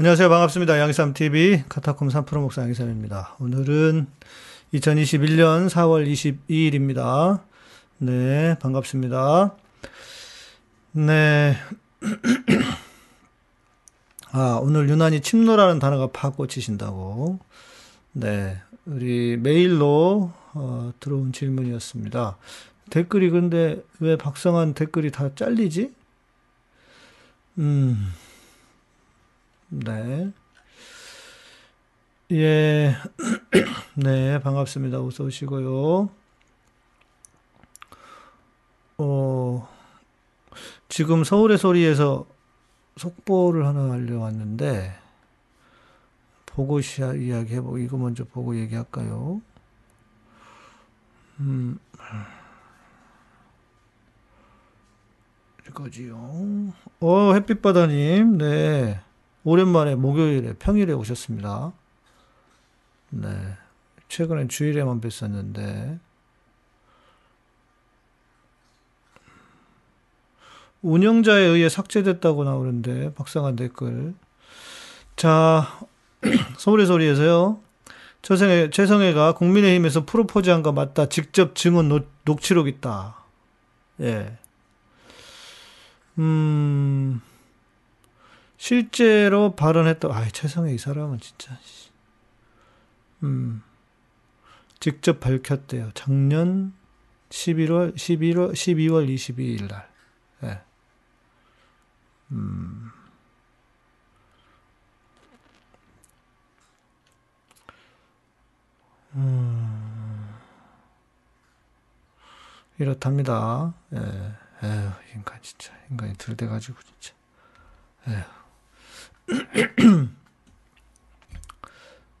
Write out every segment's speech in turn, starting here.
안녕하세요. 반갑습니다. 양삼TV 카타콤 3프로 목사 양삼입니다. 오늘은 2021년 4월 22일입니다. 네, 반갑습니다. 네. 아, 오늘 유난히 침노라는 단어가 팍 꽂히신다고. 네. 우리 메일로 어, 들어온 질문이었습니다. 댓글이 근데 왜 박성한 댓글이 다 잘리지? 음. 네. 예. 네, 반갑습니다. 어서 오시고요. 어, 지금 서울의 소리에서 속보를 하나 알려왔는데, 보고 이야기 해보고, 이거 먼저 보고 얘기할까요? 음, 이거지요. 어, 햇빛바다님, 네. 오랜만에 목요일에 평일에 오셨습니다. 네. 최근엔 주일에만 뵀었는데. 운영자에 의해 삭제됐다고 나오는데, 박상한 댓글. 자, 서울의 소리에서요. 최성애, 최성애가 국민의힘에서 프로포즈한 거 맞다. 직접 증언 녹, 녹취록 있다. 예. 음, 실제로 발언했던, 아, 최성애 이 사람은 진짜, 음, 직접 밝혔대요. 작년 11월, 11월, 12월 22일 날. 예. 음, 음, 이렇답니다. 예, 에휴, 인간 진짜, 인간이 들대 가지고 진짜. 에휴.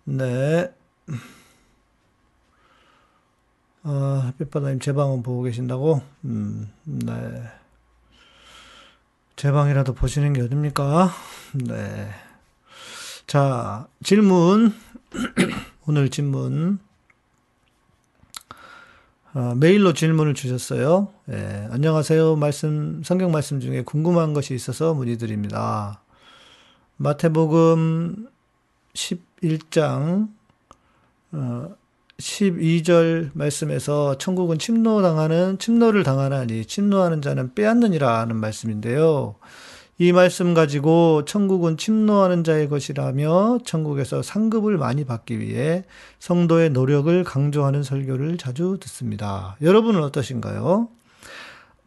네. 아, 햇빛바다님 제 방은 보고 계신다고? 음, 네. 제 방이라도 보시는 게 어딥니까? 네. 자, 질문. 오늘 질문. 어, 메일로 질문을 주셨어요. 예, 안녕하세요. 말씀, 성경 말씀 중에 궁금한 것이 있어서 문의드립니다. 마태복음 11장, 어, 12절 말씀에서 천국은 침노당하는, 침노를 당하나니, 침노하는 자는 빼앗느니라 하는 말씀인데요. 이 말씀 가지고 천국은 침노하는 자의 것이라며 천국에서 상급을 많이 받기 위해 성도의 노력을 강조하는 설교를 자주 듣습니다. 여러분은 어떠신가요?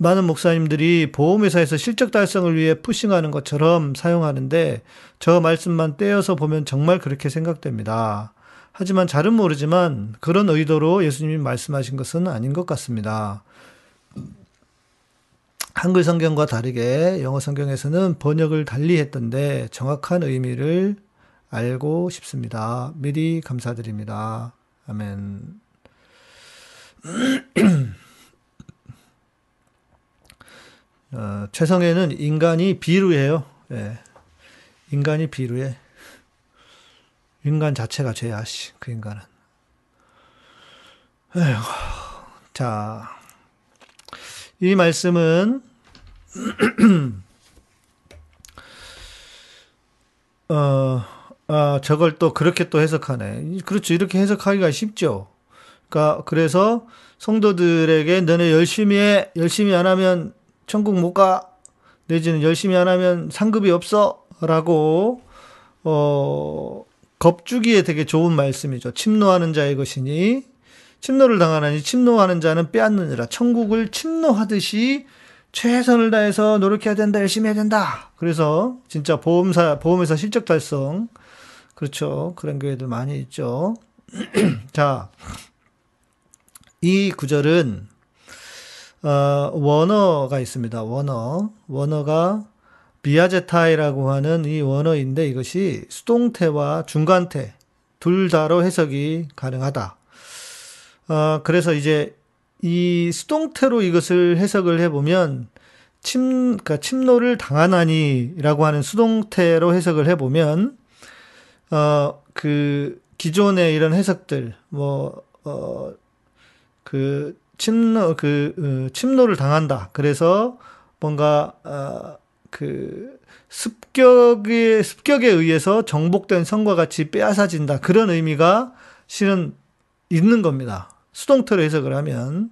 많은 목사님들이 보험회사에서 실적 달성을 위해 푸싱하는 것처럼 사용하는데 저 말씀만 떼어서 보면 정말 그렇게 생각됩니다. 하지만 잘은 모르지만 그런 의도로 예수님이 말씀하신 것은 아닌 것 같습니다. 한글 성경과 다르게 영어 성경에서는 번역을 달리 했던데 정확한 의미를 알고 싶습니다. 미리 감사드립니다. 아멘. 어, 최성애는 인간이 비루해요. 예. 인간이 비루해. 인간 자체가 죄야, 씨. 그 인간은. 에휴. 자, 이 말씀은 어, 아, 저걸 또 그렇게 또 해석하네. 그렇죠. 이렇게 해석하기가 쉽죠. 그러니까 그래서 성도들에게 너네 열심히 해. 열심히 안 하면 천국 못 가. 내지는 열심히 안 하면 상급이 없어. 라고 어, 겁주기에 되게 좋은 말씀이죠. 침노하는 자의 것이니 침노를 당하나니 침노하는 자는 빼앗느니라. 천국을 침노하듯이 최선을 다해서 노력해야 된다, 열심히 해야 된다. 그래서 진짜 보험사, 보험회사 실적 달성. 그렇죠. 그런 교회들 많이 있죠. 자, 이 구절은, 어, 원어가 있습니다. 원어. 원어가 비아제타이라고 하는 이 원어인데 이것이 수동태와 중간태 둘 다로 해석이 가능하다. 어, 그래서 이제 이 수동태로 이것을 해석을 해보면 침, 그러니까 침노를 당하나니라고 하는 수동태로 해석을 해보면 어, 그 기존의 이런 해석들 뭐 어, 그 침노 그 어, 침노를 당한다. 그래서 뭔가 어, 그 습격에, 습격에 의해서 정복된 성과 같이 빼앗아진다. 그런 의미가 실은 있는 겁니다. 수동태로 해석을 하면.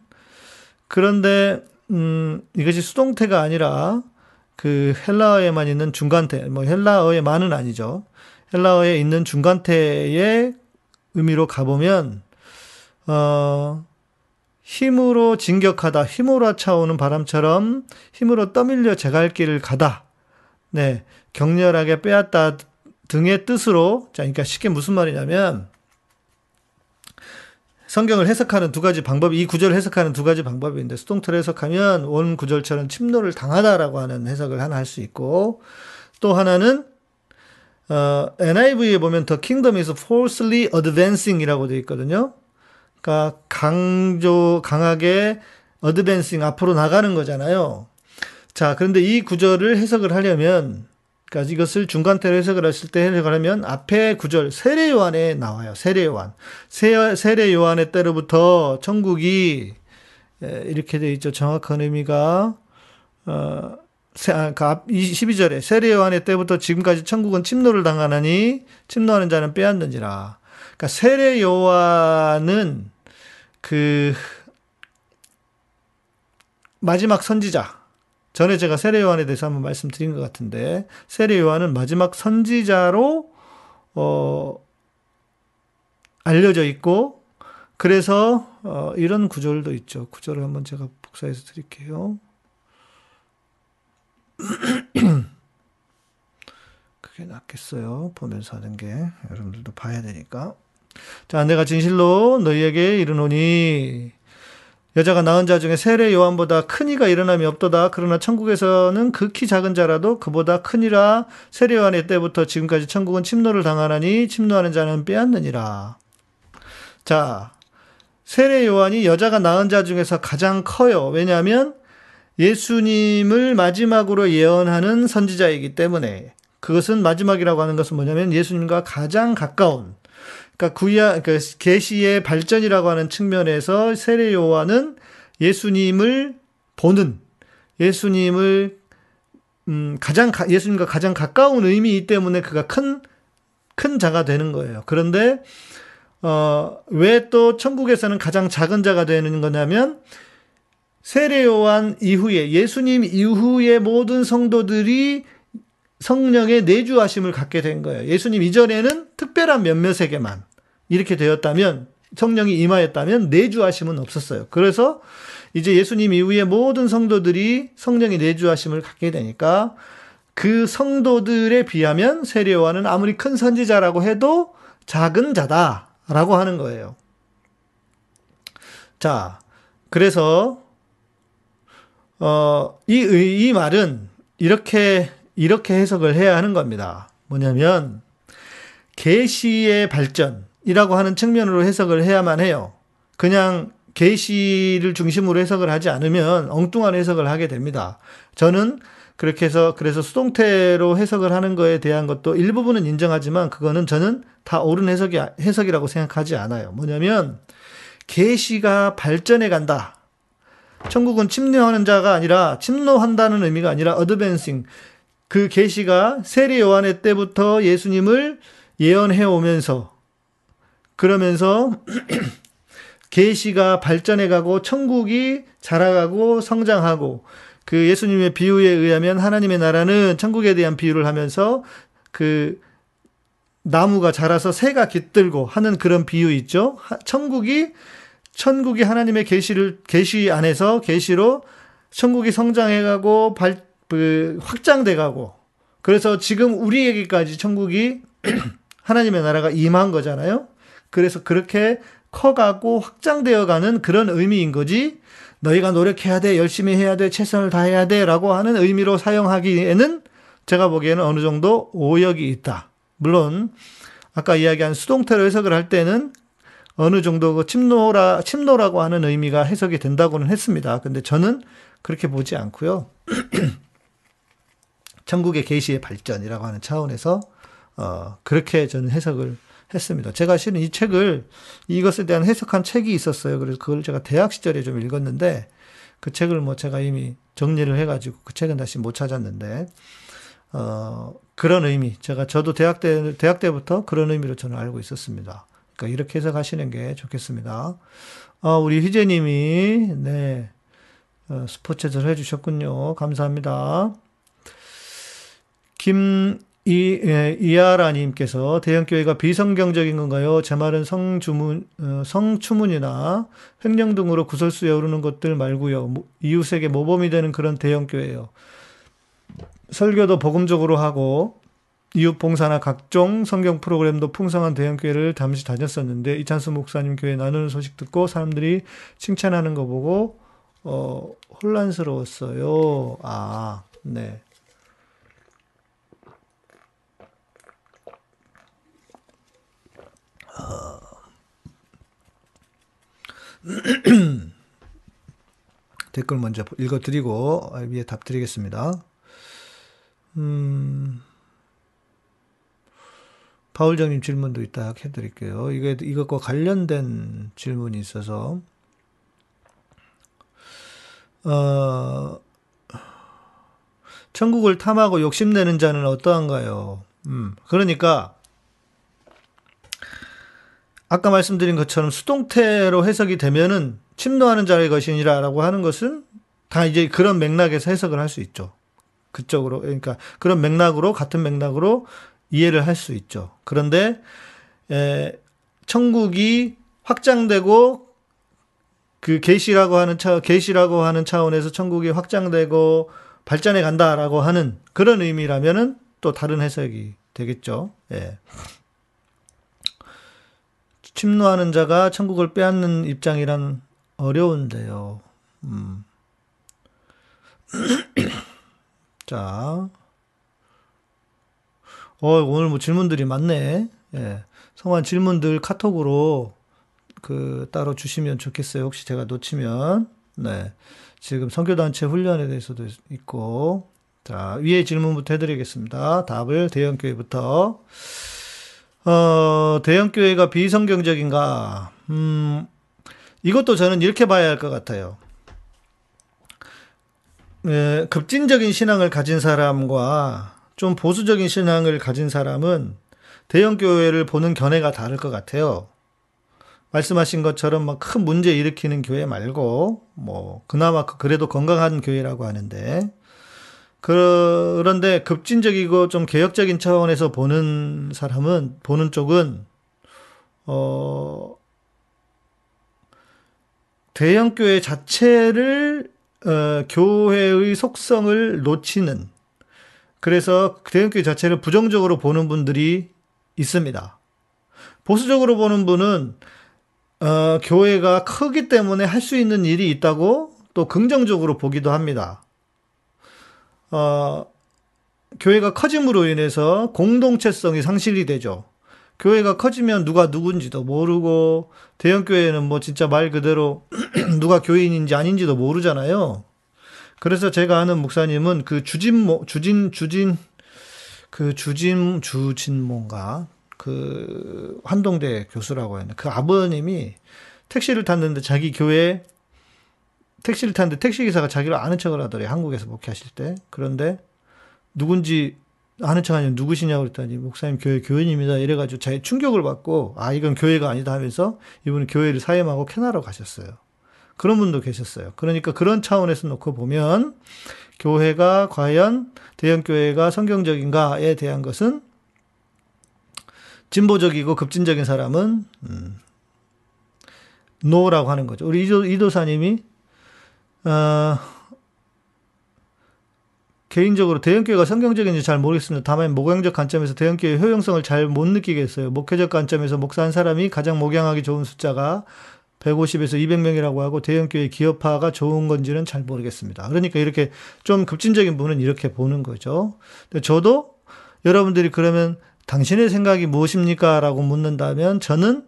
그런데, 음, 이것이 수동태가 아니라 그 헬라어에만 있는 중간태, 뭐 헬라어에만은 아니죠. 헬라어에 있는 중간태의 의미로 가보면, 어, 힘으로 진격하다, 힘으로 차오는 바람처럼 힘으로 떠밀려 제 갈 길을 가다. 네. 격렬하게 빼앗다 등의 뜻으로, 자, 그러니까 쉽게 무슨 말이냐면, 성경을 해석하는 두 가지 방법이, 이 구절을 해석하는 두 가지 방법이 있는데, 수동태를 해석하면 온 구절처럼 침노를 당하다라고 하는 해석을 하나 할 수 있고, 또 하나는, 어, NIV에 보면 The kingdom is falsely advancing 이라고 되어 있거든요. 그러니까 강조, 강하게 어드밴싱 앞으로 나가는 거잖아요. 자, 그런데 이 구절을 해석을 하려면, 그러니까 이것을 중간태로 해석을 했을 때 해석을 하면 앞에 구절 세례 요한에 나와요. 세례 요한. 세례 요한의 때로부터 천국이 이렇게 돼 있죠. 정확한 의미가 어그 12절에 세례 요한의 때부터 지금까지 천국은 침노를 당하나니 침노하는 자는 빼앗는지라. 그러니까 세례 요한은 그 마지막 선지자 전에 제가 세례 요한에 대해서 한번 말씀드린 것 같은데 세례 요한은 마지막 선지자로 어 알려져 있고 그래서 어 이런 구절도 있죠. 구절을 한번 제가 복사해서 드릴게요. 그게 낫겠어요. 보면서 하는 게 여러분들도 봐야 되니까. 자, 내가 진실로 너희에게 이르노니 여자가 낳은 자 중에 세례 요한보다 큰 이가 일어남이 없도다. 그러나 천국에서는 극히 작은 자라도 그보다 크니라. 세례 요한의 때부터 지금까지 천국은 침노를 당하나니 침노하는 자는 빼앗느니라. 자, 세례 요한이 여자가 낳은 자 중에서 가장 커요. 왜냐하면 예수님을 마지막으로 예언하는 선지자이기 때문에 그것은 마지막이라고 하는 것은 뭐냐면 예수님과 가장 가까운 그러니까 구야 그 계시의 발전이라고 하는 측면에서 세례 요한은 예수님을 보는 예수님을 음 가장 예수님과 가장 가까운 의미이기 때문에 그가 큰 큰 자가 되는 거예요. 그런데 어, 왜 또 천국에서는 가장 작은 자가 되는 거냐면 세례 요한 이후에 예수님 이후의 모든 성도들이 성령의 내주하심을 갖게 된 거예요. 예수님 이전에는 특별한 몇몇에게만 이렇게 되었다면 성령이 임하였다면 내주하심은 없었어요. 그래서 이제 예수님 이후에 모든 성도들이 성령이 내주하심을 갖게 되니까 그 성도들에 비하면 세례요한은 아무리 큰 선지자라고 해도 작은 자다라고 하는 거예요. 자, 그래서 어, 이, 이 말은 이렇게 이렇게 해석을 해야 하는 겁니다. 뭐냐면 계시의 발전 이라고 하는 측면으로 해석을 해야만 해요. 그냥 계시를 중심으로 해석을 하지 않으면 엉뚱한 해석을 하게 됩니다. 저는 그렇게 해서 그래서 수동태로 해석을 하는 거에 대한 것도 일부분은 인정하지만 그거는 저는 다 옳은 해석이 해석이라고 생각하지 않아요. 뭐냐면 계시가 발전해 간다. 천국은 침노하는 자가 아니라 침노한다는 의미가 아니라 어드밴싱 그 계시가 세례 요한의 때부터 예수님을 예언해 오면서 그러면서 계시가 발전해 가고 천국이 자라가고 성장하고 그 예수님의 비유에 의하면 하나님의 나라는 천국에 대한 비유를 하면서 그 나무가 자라서 새가 깃들고 하는 그런 비유 있죠. 천국이 천국이 하나님의 계시를 계시 안에서 계시로 천국이 성장해 가고 발, 그 확장돼 가고 그래서 지금 우리에게까지 천국이 하나님의 나라가 임한 거잖아요. 그래서 그렇게 커가고 확장되어 가는 그런 의미인 거지. 너희가 노력해야 돼, 열심히 해야 돼, 최선을 다해야 돼, 라고 하는 의미로 사용하기에는 제가 보기에는 어느 정도 오역이 있다. 물론, 아까 이야기한 수동태로 해석을 할 때는 어느 정도 그 침노라, 침노라고 하는 의미가 해석이 된다고는 했습니다. 근데 저는 그렇게 보지 않고요. 천국의 계시의 발전이라고 하는 차원에서 어, 그렇게 저는 해석을 했습니다. 제가 실은 이 책을 이것에 대한 해석한 책이 있었어요. 그래서 그걸 제가 대학 시절에 좀 읽었는데 그 책을 뭐 제가 이미 정리를 해가지고 그 책은 다시 못 찾았는데 어, 그런 의미. 제가 저도 대학 때, 대학 때부터 그런 의미로 저는 알고 있었습니다. 그러니까 이렇게 해서 가시는 게 좋겠습니다. 아, 우리 희재님이, 네, 어, 스포츠를 해주셨군요. 감사합니다. 김, 이, 예, 이하라님께서 대형교회가 비성경적인 건가요? 제 말은 성주문, 어, 성추문이나 횡령 등으로 구설수에 오르는 것들 말고요. 이웃에게 모범이 되는 그런 대형교회요. 설교도 복음적으로 하고 이웃 봉사나 각종 성경 프로그램도 풍성한 대형교회를 잠시 다녔었는데 이찬수 목사님 교회 나누는 소식 듣고 사람들이 칭찬하는 거 보고 어, 혼란스러웠어요. 아, 네. 댓글 먼저 읽어드리고 위에 답 드리겠습니다. 음, 바울장님 질문도 이따 해드릴게요. 이게 이것과 관련된 질문이 있어서 어, 천국을 탐하고 욕심내는 자는 어떠한가요? 음, 그러니까 아까 말씀드린 것처럼 수동태로 해석이 되면은 침노하는 자의 것이니라라고 하는 것은 다 이제 그런 맥락에서 해석을 할 수 있죠. 그쪽으로 그러니까 그런 맥락으로 같은 맥락으로 이해를 할 수 있죠. 그런데 에, 천국이 확장되고 그 계시라고 하는 차 계시라고 하는 차원에서 천국이 확장되고 발전해 간다라고 하는 그런 의미라면은 또 다른 해석이 되겠죠. 예. 침노하는 자가 천국을 빼앗는 입장이란 어려운데요. 음. 자. 어, 오늘 뭐 질문들이 많네. 예. 성한 질문들 카톡으로 그 따로 주시면 좋겠어요. 혹시 제가 놓치면. 네. 지금 선교단체 훈련에 대해서도 있고. 자, 위에 질문부터 해드리겠습니다. 답을 대형교회부터. 어, 대형교회가 비성경적인가? 음, 이것도 저는 이렇게 봐야 할 것 같아요. 예, 급진적인 신앙을 가진 사람과 좀 보수적인 신앙을 가진 사람은 대형교회를 보는 견해가 다를 것 같아요. 말씀하신 것처럼 막 큰 문제 일으키는 교회 말고, 뭐, 그나마 그래도 건강한 교회라고 하는데, 그런데 급진적이고 좀 개혁적인 차원에서 보는 사람은, 보는 쪽은, 어, 대형 교회 자체를, 어, 교회의 속성을 놓치는, 그래서 대형 교회 자체를 부정적으로 보는 분들이 있습니다. 보수적으로 보는 분은, 어, 교회가 크기 때문에 할 수 있는 일이 있다고 또 긍정적으로 보기도 합니다. 어, 교회가 커짐으로 인해서 공동체성이 상실이 되죠. 교회가 커지면 누가 누군지도 모르고 대형 교회는 뭐 진짜 말 그대로 누가 교인인지 아닌지도 모르잖아요. 그래서 제가 아는 목사님은 그 주진모 주진 주진 그 주진 주진모인가 그 환동대 교수라고 했는데 그 아버님이 택시를 탔는데 자기 교회 택시를 탔는데 택시 기사가 자기를 아는 척을 하더래요. 한국에서 목회하실 때. 그런데 누군지 아는 척 아니면 누구시냐고 그랬더니 목사님 교회 교인입니다. 이래가지고 자기 충격을 받고 아 이건 교회가 아니다 하면서 이분은 교회를 사임하고 캐나다로 가셨어요. 그런 분도 계셨어요. 그러니까 그런 차원에서 놓고 보면 교회가 과연 대형 교회가 성경적인가에 대한 것은 진보적이고 급진적인 사람은 음, 노라고 하는 거죠. 우리 이도, 이도사님이 어, 개인적으로 대형교회가 성경적인지 잘 모르겠습니다. 다만 목양적 관점에서 대형교회의 효용성을 잘 못 느끼겠어요. 목회적 관점에서 목사 한 사람이 가장 목양하기 좋은 숫자가 150에서 200명이라고 하고 대형교회 기업화가 좋은 건지는 잘 모르겠습니다. 그러니까 이렇게 좀 급진적인 분은 이렇게 보는 거죠. 저도 여러분들이 그러면 당신의 생각이 무엇입니까? 라고 묻는다면 저는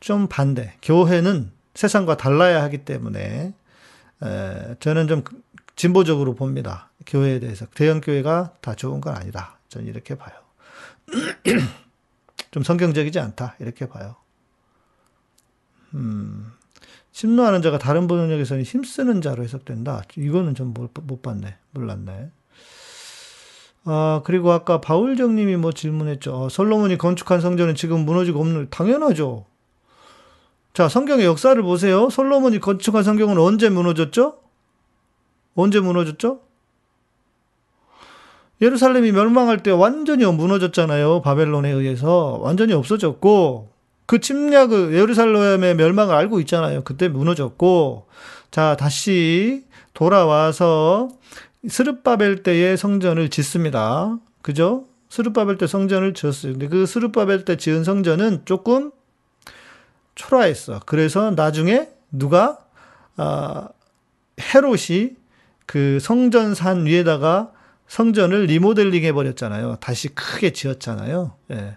좀 반대. 교회는 세상과 달라야 하기 때문에 에, 저는 좀 진보적으로 봅니다. 교회에 대해서. 대형 교회가 다 좋은 건 아니다. 저는 이렇게 봐요. 좀 성경적이지 않다. 이렇게 봐요. 음, 침노하는 자가 다른 번역에서는 힘쓰는 자로 해석된다. 이거는 좀 못 봤네. 몰랐네. 아, 그리고 아까 바울정 님이 뭐 질문했죠. 어, 솔로몬이 건축한 성전은 지금 무너지고 없는, 당연하죠. 자, 성경의 역사를 보세요. 솔로몬이 건축한 성경은 언제 무너졌죠? 언제 무너졌죠? 예루살렘이 멸망할 때 완전히 무너졌잖아요. 바벨론에 의해서. 완전히 없어졌고, 그 침략을, 예루살렘의 멸망을 알고 있잖아요. 그때 무너졌고, 자, 다시 돌아와서 스룹바벨 때의 성전을 짓습니다. 그죠? 스룹바벨 때 성전을 지었어요. 근데 그 스룹바벨 때 지은 성전은 조금 초라했어. 그래서 나중에 누가 아, 헤롯이 그 성전산 위에다가 성전을 리모델링 해버렸잖아요. 다시 크게 지었잖아요. 예.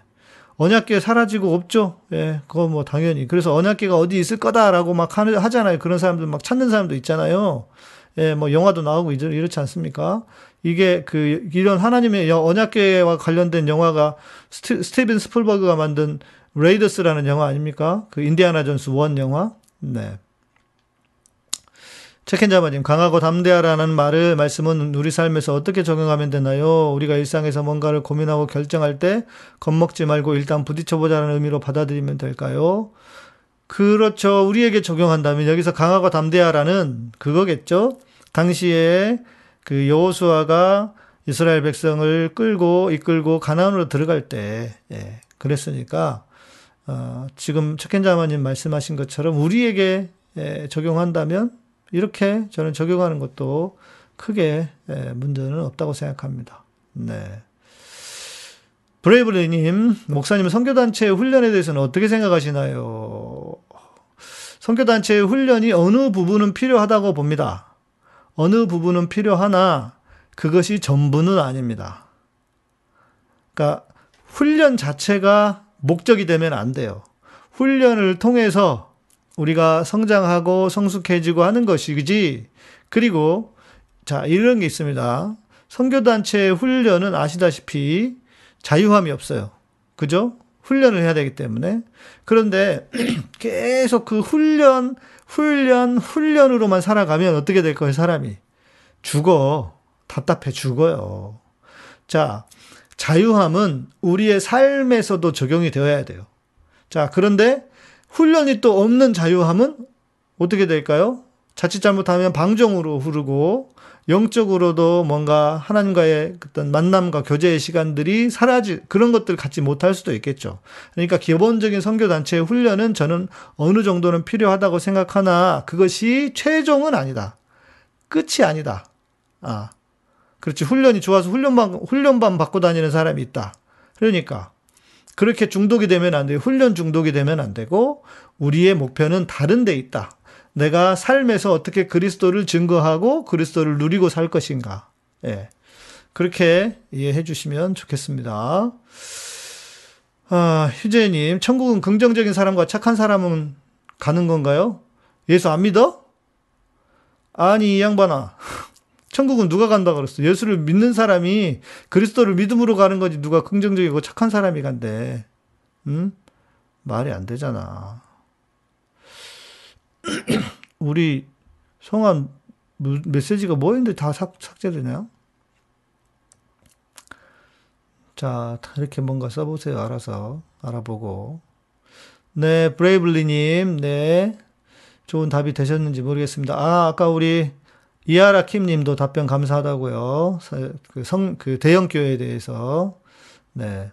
언약계 사라지고 없죠. 예, 그거 뭐 당연히. 그래서 언약계가 어디 있을 거다라고 막 하잖아요. 그런 사람들 막 찾는 사람도 있잖아요. 예, 뭐 영화도 나오고 이렇지 않습니까? 이게 그 이런 하나님의 언약계와 관련된 영화가 스티, 스티븐 스필버그가 만든 레이더스라는 영화 아닙니까? 그 인디아나 존스 one 영화. 네. 책현자마님, 강하고 담대하라는 말을, 말씀은 우리 삶에서 어떻게 적용하면 되나요? 우리가 일상에서 뭔가를 고민하고 결정할 때 겁먹지 말고 일단 부딪혀보자는 의미로 받아들이면 될까요? 그렇죠. 우리에게 적용한다면 여기서 강하고 담대하라는 그거겠죠? 당시에 그 여호수아가 이스라엘 백성을 끌고 이끌고 가나안으로 들어갈 때 예, 그랬으니까 어, 지금 책현자마님 말씀하신 것처럼 우리에게 예, 적용한다면 이렇게 저는 적용하는 것도 크게 예, 문제는 없다고 생각합니다. 네. 브레이브리님, 목사님은 선교단체의 훈련에 대해서는 어떻게 생각하시나요? 선교단체의 훈련이 어느 부분은 필요하다고 봅니다. 어느 부분은 필요하나 그것이 전부는 아닙니다. 그러니까 훈련 자체가 목적이 되면 안 돼요. 훈련을 통해서 우리가 성장하고 성숙해지고 하는 것이지. 그리고 자, 이런 게 있습니다. 선교단체의 훈련은 아시다시피 자유함이 없어요. 그죠? 훈련을 해야 되기 때문에. 그런데 계속 그 훈련, 훈련, 훈련으로만 살아가면 어떻게 될 거예요, 사람이? 죽어. 답답해 죽어요. 자, 자유함은 우리의 삶에서도 적용이 되어야 돼요. 자, 그런데 훈련이 또 없는 자유함은 어떻게 될까요? 자칫 잘못하면 방종으로 흐르고 영적으로도 뭔가 하나님과의 어떤 만남과 교제의 시간들이 사라지 그런 것들 갖지 못할 수도 있겠죠. 그러니까 기본적인 선교 단체의 훈련은 저는 어느 정도는 필요하다고 생각하나 그것이 최종은 아니다. 끝이 아니다. 아. 그렇지. 훈련이 좋아서 훈련반 훈련반 받고 다니는 사람이 있다. 그러니까 그렇게 중독이 되면 안 돼요. 훈련 중독이 되면 안 되고 우리의 목표는 다른 데 있다. 내가 삶에서 어떻게 그리스도를 증거하고 그리스도를 누리고 살 것인가. 예. 그렇게 이해해 주시면 좋겠습니다. 아, 휴재님, 천국은 긍정적인 사람과 착한 사람은 가는 건가요? 예수 안 믿어? 아니, 이 양반아. 천국은 누가 간다 그랬어? 예수를 믿는 사람이 그리스도를 믿음으로 가는 거지 누가 긍정적이고 착한 사람이 간대. 응? 말이 안 되잖아. 우리 성한 메시지가 뭐였는데 다 삭, 삭제되나요? 자, 이렇게 뭔가 써보세요. 알아서. 알아보고. 네, 브레이블리님, 네. 좋은 답이 되셨는지 모르겠습니다. 아, 아까 우리 이하라 킴 님도 답변 감사하다고요. 그 성, 그 대형교회에 대해서. 네.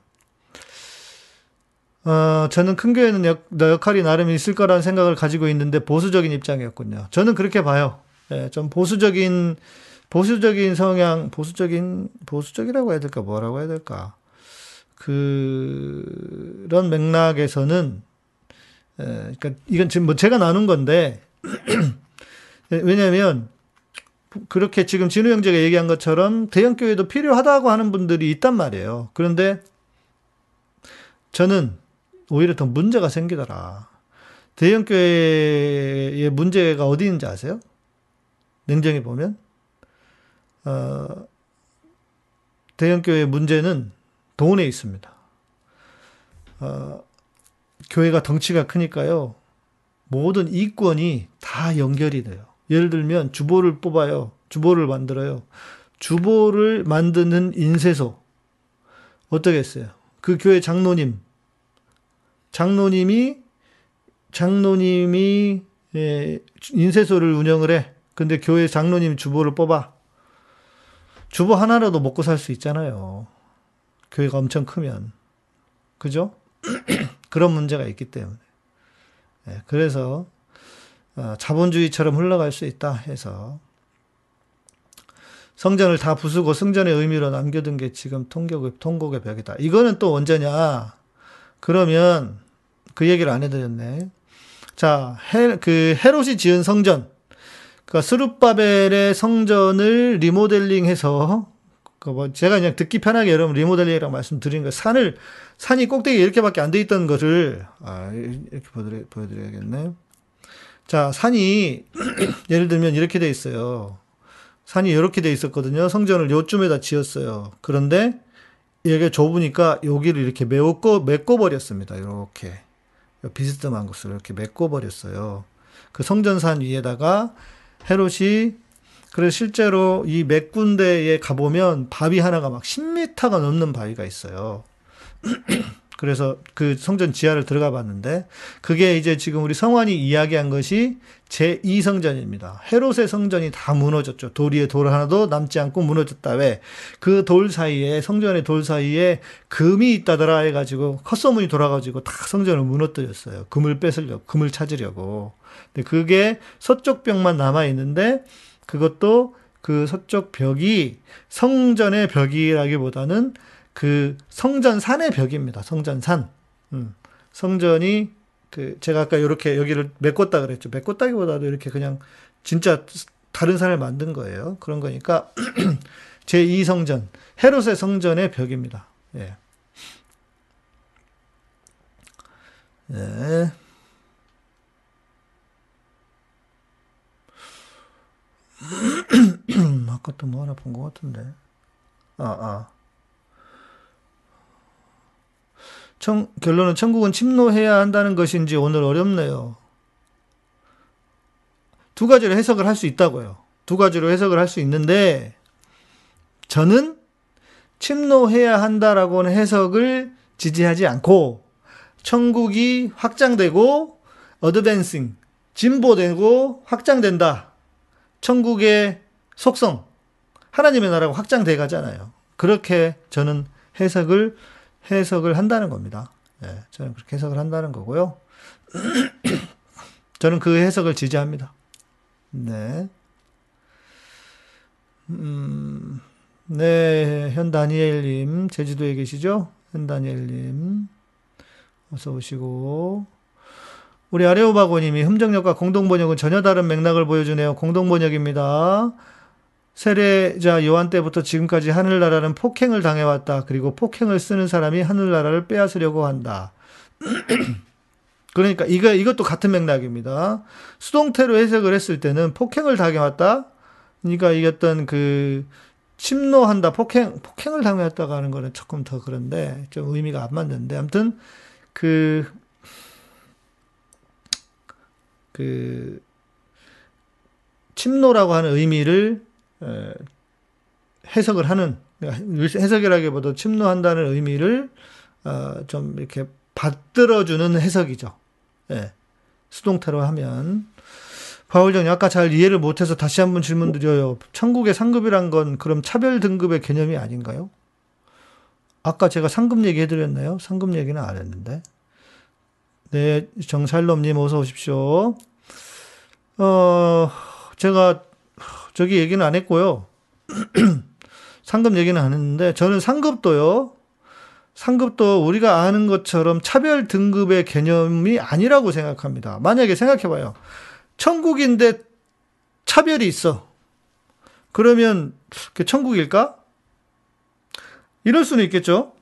어, 저는 큰 교회는 역, 역할이 나름 있을 거라는 생각을 가지고 있는데 보수적인 입장이었군요. 저는 그렇게 봐요. 예, 좀 보수적인, 보수적인 성향, 보수적인, 보수적이라고 해야 될까, 뭐라고 해야 될까. 그, 런 맥락에서는, 예, 그러니까 이건 지금 뭐 제가 나눈 건데, 왜냐면, 그렇게 지금 진우 형제가 얘기한 것처럼 대형 교회도 필요하다고 하는 분들이 있단 말이에요. 그런데 저는 오히려 더 문제가 생기더라. 대형 교회의 문제가 어디 있는지 아세요? 냉정히 보면, 어, 대형 교회의 문제는 돈에 있습니다. 어, 교회가 덩치가 크니까요, 모든 이권이 다 연결이 돼요. 예를 들면 주보를 뽑아요. 주보를 만들어요. 주보를 만드는 인쇄소. 어떻게 했어요? 그 교회 장로님. 장로님이, 장로님이, 예, 인쇄소를 운영을 해. 근데 교회 장로님 주보를 뽑아. 주보 하나라도 먹고 살 수 있잖아요. 교회가 엄청 크면. 그죠? 그런 문제가 있기 때문에. 예, 그래서, 어, 자본주의처럼 흘러갈 수 있다 해서, 성전을 다 부수고 성전의 의미로 남겨둔 게 지금 통곡의, 통곡의 벽이다. 이거는 또 언제냐? 그러면, 그 얘기를 안 해드렸네. 자, 헤, 그 헤롯이 지은 성전. 그러니까 스룹바벨의 성전을 리모델링해서 그뭐 제가 그냥 듣기 편하게 여러분 리모델링이라고 말씀드린 거 산을 산이 꼭대기 이렇게밖에 안 돼 있던 것을 아 이렇게 보여드려, 보여드려야겠네. 자 산이 예를 들면 이렇게 돼 있어요. 산이 이렇게 돼 있었거든요. 성전을 요쯤에다 지었어요. 그런데 이게 좁으니까 여기를 이렇게 메꿔 메꿔 버렸습니다. 이렇게 비스듬한 곳을 이렇게 메꿔 버렸어요. 그 성전산 위에다가 헤롯이 그래서 실제로 이 몇 군데에 가보면 바위 하나가 막 10m가 넘는 바위가 있어요. 그래서 그 성전 지하를 들어가 봤는데 그게 이제 지금 우리 성환이 이야기한 것이 제2성전입니다. 헤롯의 성전이 다 무너졌죠. 돌 위에 돌 하나도 남지 않고 무너졌다. 왜? 그 돌 사이에 성전의 돌 사이에 금이 있다더라 해가지고 컷소문이 돌아가지고 다 성전을 무너뜨렸어요. 금을 뺏으려고 금을 찾으려고. 근데 그게 서쪽 벽만 남아 있는데 그것도 그 서쪽 벽이 성전의 벽이라기보다는 그 성전 산의 벽입니다. 성전 산. 음. 성전이 그 제가 아까 이렇게 여기를 메꿨다 그랬죠. 메꿨다기보다도 이렇게 그냥 진짜 다른 산을 만든 거예요. 그런 거니까 제2 성전 헤롯의 성전의 벽입니다. 예. 예. 아까 또 뭐 하나 본 것 같은데. 아, 아. 청, 결론은 천국은 침노해야 한다는 것인지 오늘 어렵네요. 두 가지로 해석을 할 수 있다고요. 두 가지로 해석을 할 수 있는데, 저는 침노해야 한다라고 는 해석을 지지하지 않고, 천국이 확장되고, 어드밴싱, 진보되고, 확장된다. 천국의 속성, 하나님의 나라가 확장돼 가잖아요. 그렇게 저는 해석을 해석을 한다는 겁니다. 예, 저는 그렇게 해석을 한다는 거고요. 저는 그 해석을 지지합니다. 네. 음, 네, 현다니엘님, 제주도에 계시죠? 현다니엘님, 어서 오시고. 우리 아레오바고님이 흠정역과 공동번역은 전혀 다른 맥락을 보여주네요. 공동번역입니다. 세례자 요한 때부터 지금까지 하늘나라는 폭행을 당해왔다. 그리고 폭행을 쓰는 사람이 하늘나라를 빼앗으려고 한다. 그러니까 이거 이것도 같은 맥락입니다. 수동태로 해석을 했을 때는 폭행을 당해왔다. 그러니까 이 어떤 그 침노한다, 폭행 폭행을 당해왔다가 하는 거는 조금 더 그런데 좀 의미가 안 맞는데 아무튼 그 그 침노라고 하는 의미를 해석을 하는 해석이라기보다 침노한다는 의미를 어, 좀 이렇게 받들어주는 해석이죠. 예. 수동태로 하면 바울정이 아까 잘 이해를 못해서 다시 한번 질문 드려요. 천국의 상급이란 건 그럼 차별 등급의 개념이 아닌가요? 아까 제가 상급 얘기 해드렸나요? 상급 얘기는 안 했는데. 네, 정살롬님 어서 오십시오. 어, 제가 저기 얘기는 안 했고요. 상급 얘기는 안 했는데 저는 상급도요. 상급도 우리가 아는 것처럼 차별 등급의 개념이 아니라고 생각합니다. 만약에 생각해 봐요. 천국인데 차별이 있어. 그러면 그 천국일까? 이럴 수는 있겠죠.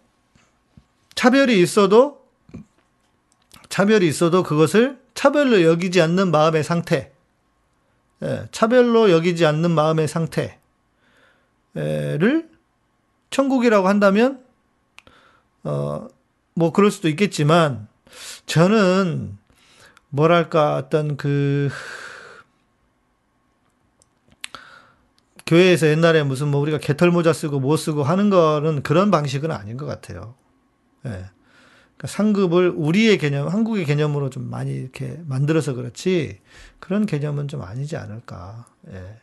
차별이 있어도 차별이 있어도 그것을 차별로 여기지 않는 마음의 상태. 예, 차별로 여기지 않는 마음의 상태를 천국이라고 한다면 어, 뭐 그럴 수도 있겠지만 저는 뭐랄까 어떤 그 교회에서 옛날에 무슨 뭐 우리가 개털 모자 쓰고 뭐 쓰고 하는 거는 그런 방식은 아닌 것 같아요. 예. 그러니까 상급을 우리의 개념, 한국의 개념으로 좀 많이 이렇게 만들어서 그렇지 그런 개념은 좀 아니지 않을까. 예.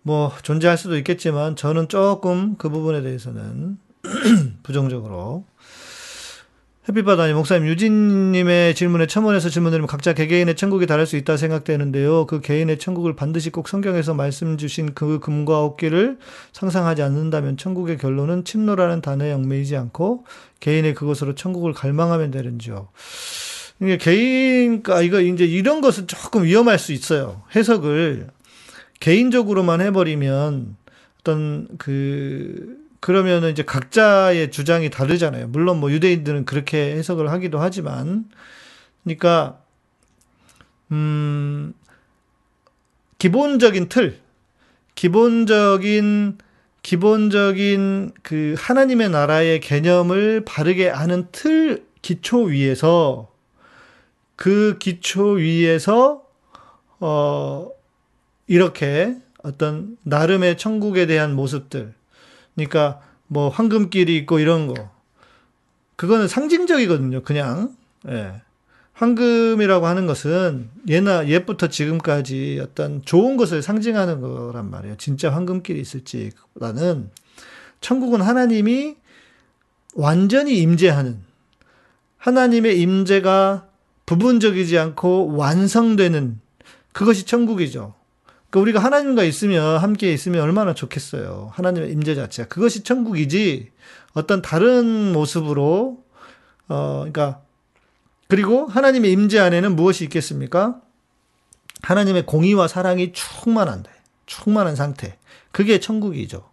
뭐 존재할 수도 있겠지만 저는 조금 그 부분에 대해서는 부정적으로 햇빛바다님, 목사님, 유진님의 질문에 첨언해서 질문드리면 각자 개개인의 천국이 다를 수 있다 생각되는데요. 그 개인의 천국을 반드시 꼭 성경에서 말씀 주신 그 금과 어깨를 상상하지 않는다면 천국의 결론은 침노라는 단어에 얽매이지 않고 개인의 그것으로 천국을 갈망하면 되는지요. 이게 개인, 가 이거 이제 이런 것은 조금 위험할 수 있어요. 해석을 개인적으로만 해버리면 어떤 그 그러면은 이제 각자의 주장이 다르잖아요. 물론 뭐 유대인들은 그렇게 해석을 하기도 하지만, 그러니까 음 기본적인 틀, 기본적인 기본적인 그 하나님의 나라의 개념을 바르게 아는 틀 기초 위에서 그 기초 위에서 어 이렇게 어떤 나름의 천국에 대한 모습들 그러니까 뭐 황금길이 있고 이런 거. 그거는 상징적이거든요. 그냥. 예. 황금이라고 하는 것은 예나 옛부터 지금까지 어떤 좋은 것을 상징하는 거란 말이에요. 진짜 황금길이 있을지보다는 천국은 하나님이 완전히 임재하는 하나님의 임재가 부분적이지 않고 완성되는 그것이 천국이죠. 그러니까 우리가 하나님과 있으면 함께 있으면 얼마나 좋겠어요. 하나님의 임재 자체가 그것이 천국이지 어떤 다른 모습으로 어 그러니까 그리고 하나님의 임재 안에는 무엇이 있겠습니까? 하나님의 공의와 사랑이 충만한데 충만한 상태. 그게 천국이죠.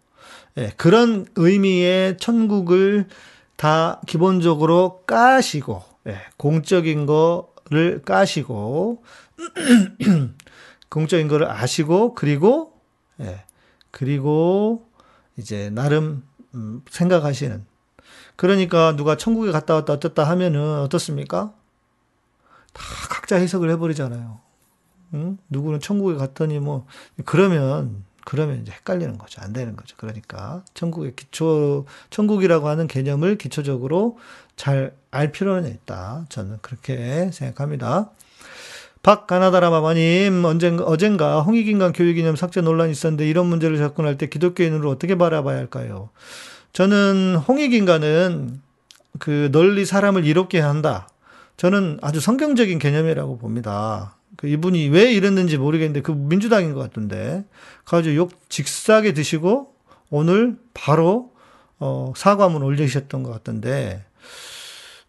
예, 그런 의미의 천국을 다 기본적으로 까시고 예, 공적인 거를 까시고 공적인 거를 아시고 그리고 예, 그리고 이제 나름 음, 생각하시는 그러니까 누가 천국에 갔다 왔다 어떻다 하면은 어떻습니까? 다 각자 해석을 해버리잖아요. 응? 누구는 천국에 갔더니 뭐 그러면 그러면 이제 헷갈리는 거죠. 안 되는 거죠. 그러니까 천국의 기초 천국이라고 하는 개념을 기초적으로 잘 알 필요는 있다. 저는 그렇게 생각합니다. 박가나다라마마님, 언젠가, 어젠가 홍익인간 교육이념 삭제 논란이 있었는데 이런 문제를 접근할 때 기독교인으로 어떻게 바라봐야 할까요? 저는 홍익인간은 그 널리 사람을 이롭게 한다. 저는 아주 성경적인 개념이라고 봅니다. 그 이분이 왜 이랬는지 모르겠는데 그 민주당인 것 같던데 가지고 욕 직사게 드시고 오늘 바로 어, 사과문 올리셨던 것 같던데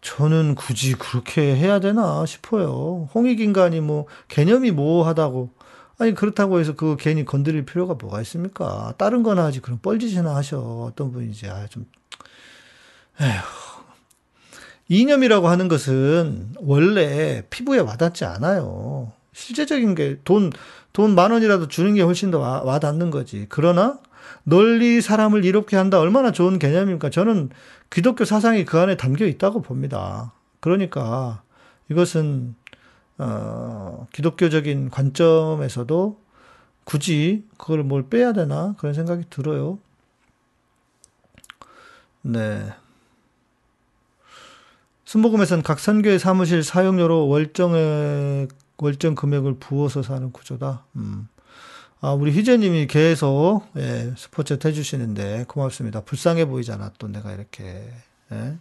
저는 굳이 그렇게 해야 되나 싶어요. 홍익인간이 뭐 개념이 모호하다고 아니 그렇다고 해서 그 괜히 건드릴 필요가 뭐가 있습니까? 다른 거나 하지 그럼 뻘짓이나 하셔 어떤 분이지 아좀 에휴 이념이라고 하는 것은 원래 피부에 와닿지 않아요. 실제적인 게 돈 돈 만 원이라도 주는 게 훨씬 더 와, 와닿는 거지. 그러나 널리 사람을 이롭게 한다 얼마나 좋은 개념입니까? 저는 기독교 사상이 그 안에 담겨 있다고 봅니다. 그러니까 이것은 어, 기독교적인 관점에서도 굳이 그걸 뭘 빼야 되나 그런 생각이 들어요. 네. 순복음에서는 각 선교의 사무실 사용료로 월정의 월정 금액을 부어서 사는 구조다. 음. 아, 우리 희재님이 계속, 예, 스포츠 해주시는데, 고맙습니다. 불쌍해 보이잖아, 또 내가 이렇게, 예.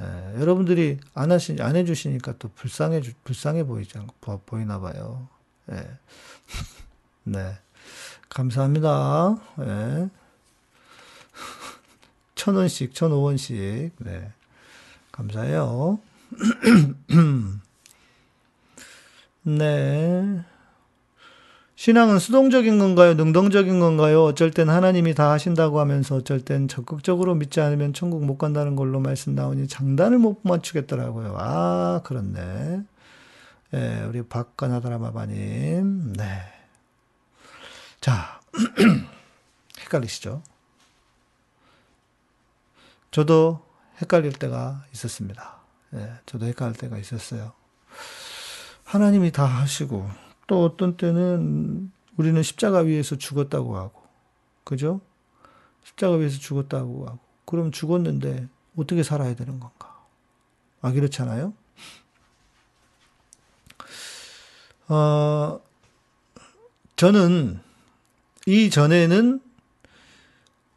예, 여러분들이 안 하시, 안 해주시니까 또 불쌍해, 불쌍해 보이지, 보, 보이나 봐요. 예. 네. 감사합니다. 예. 천 원씩, 천 오원씩, 네. 감사해요. 네. 신앙은 수동적인 건가요? 능동적인 건가요? 어쩔 땐 하나님이 다 하신다고 하면서 어쩔 땐 적극적으로 믿지 않으면 천국 못 간다는 걸로 말씀 나오니 장단을 못 맞추겠더라고요. 아, 그렇네. 예, 우리 박가나다라마바님. 네. 자, 헷갈리시죠? 저도 헷갈릴 때가 있었습니다. 예, 저도 헷갈릴 때가 있었어요. 하나님이 다 하시고, 또 어떤 때는 우리는 십자가 위에서 죽었다고 하고, 그죠? 십자가 위에서 죽었다고 하고, 그럼 죽었는데 어떻게 살아야 되는 건가? 아, 그렇잖아요? 어, 저는 이전에는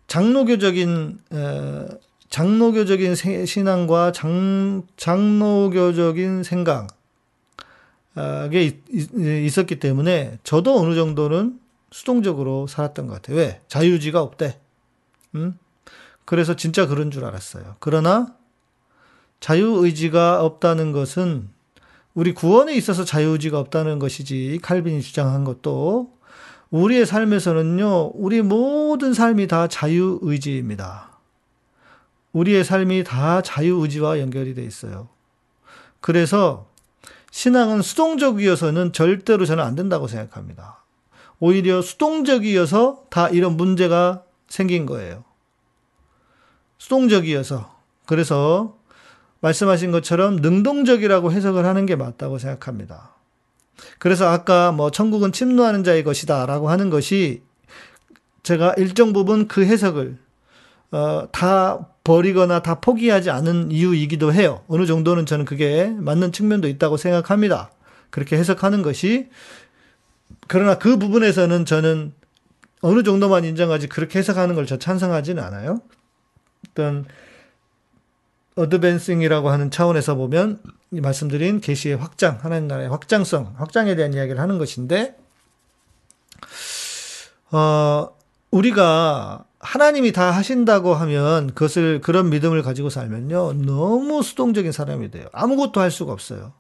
장로교적인, 에, 장로교적인 신앙과 장, 장로교적인 생각, 게 있었기 때문에 저도 어느 정도는 수동적으로 살았던 것 같아요. 왜? 자유의지가 없대. 음? 그래서 진짜 그런 줄 알았어요. 그러나 자유의지가 없다는 것은 우리 구원에 있어서 자유의지가 없다는 것이지 칼빈이 주장한 것도 우리의 삶에서는요, 우리 모든 삶이 다 자유의지입니다. 우리의 삶이 다 자유의지와 연결이 돼 있어요. 그래서 신앙은 수동적이어서는 절대로 저는 안 된다고 생각합니다. 오히려 수동적이어서 다 이런 문제가 생긴 거예요. 수동적이어서. 그래서 말씀하신 것처럼 능동적이라고 해석을 하는 게 맞다고 생각합니다. 그래서 아까 뭐 천국은 침노하는 자의 것이다 라고 하는 것이 제가 일정 부분 그 해석을 어, 다 버리거나 다 포기하지 않은 이유이기도 해요. 어느 정도는 저는 그게 맞는 측면도 있다고 생각합니다. 그렇게 해석하는 것이 그러나 그 부분에서는 저는 어느 정도만 인정하지 그렇게 해석하는 걸 저 찬성하지는 않아요. 어떤 어드밴싱이라고 하는 차원에서 보면 말씀드린 계시의 확장, 하나님 나라의 확장성, 확장에 대한 이야기를 하는 것인데 어, 우리가 하나님이 다 하신다고 하면 그것을 그런 믿음을 가지고 살면요. 너무 수동적인 사람이 돼요. 아무것도 할 수가 없어요.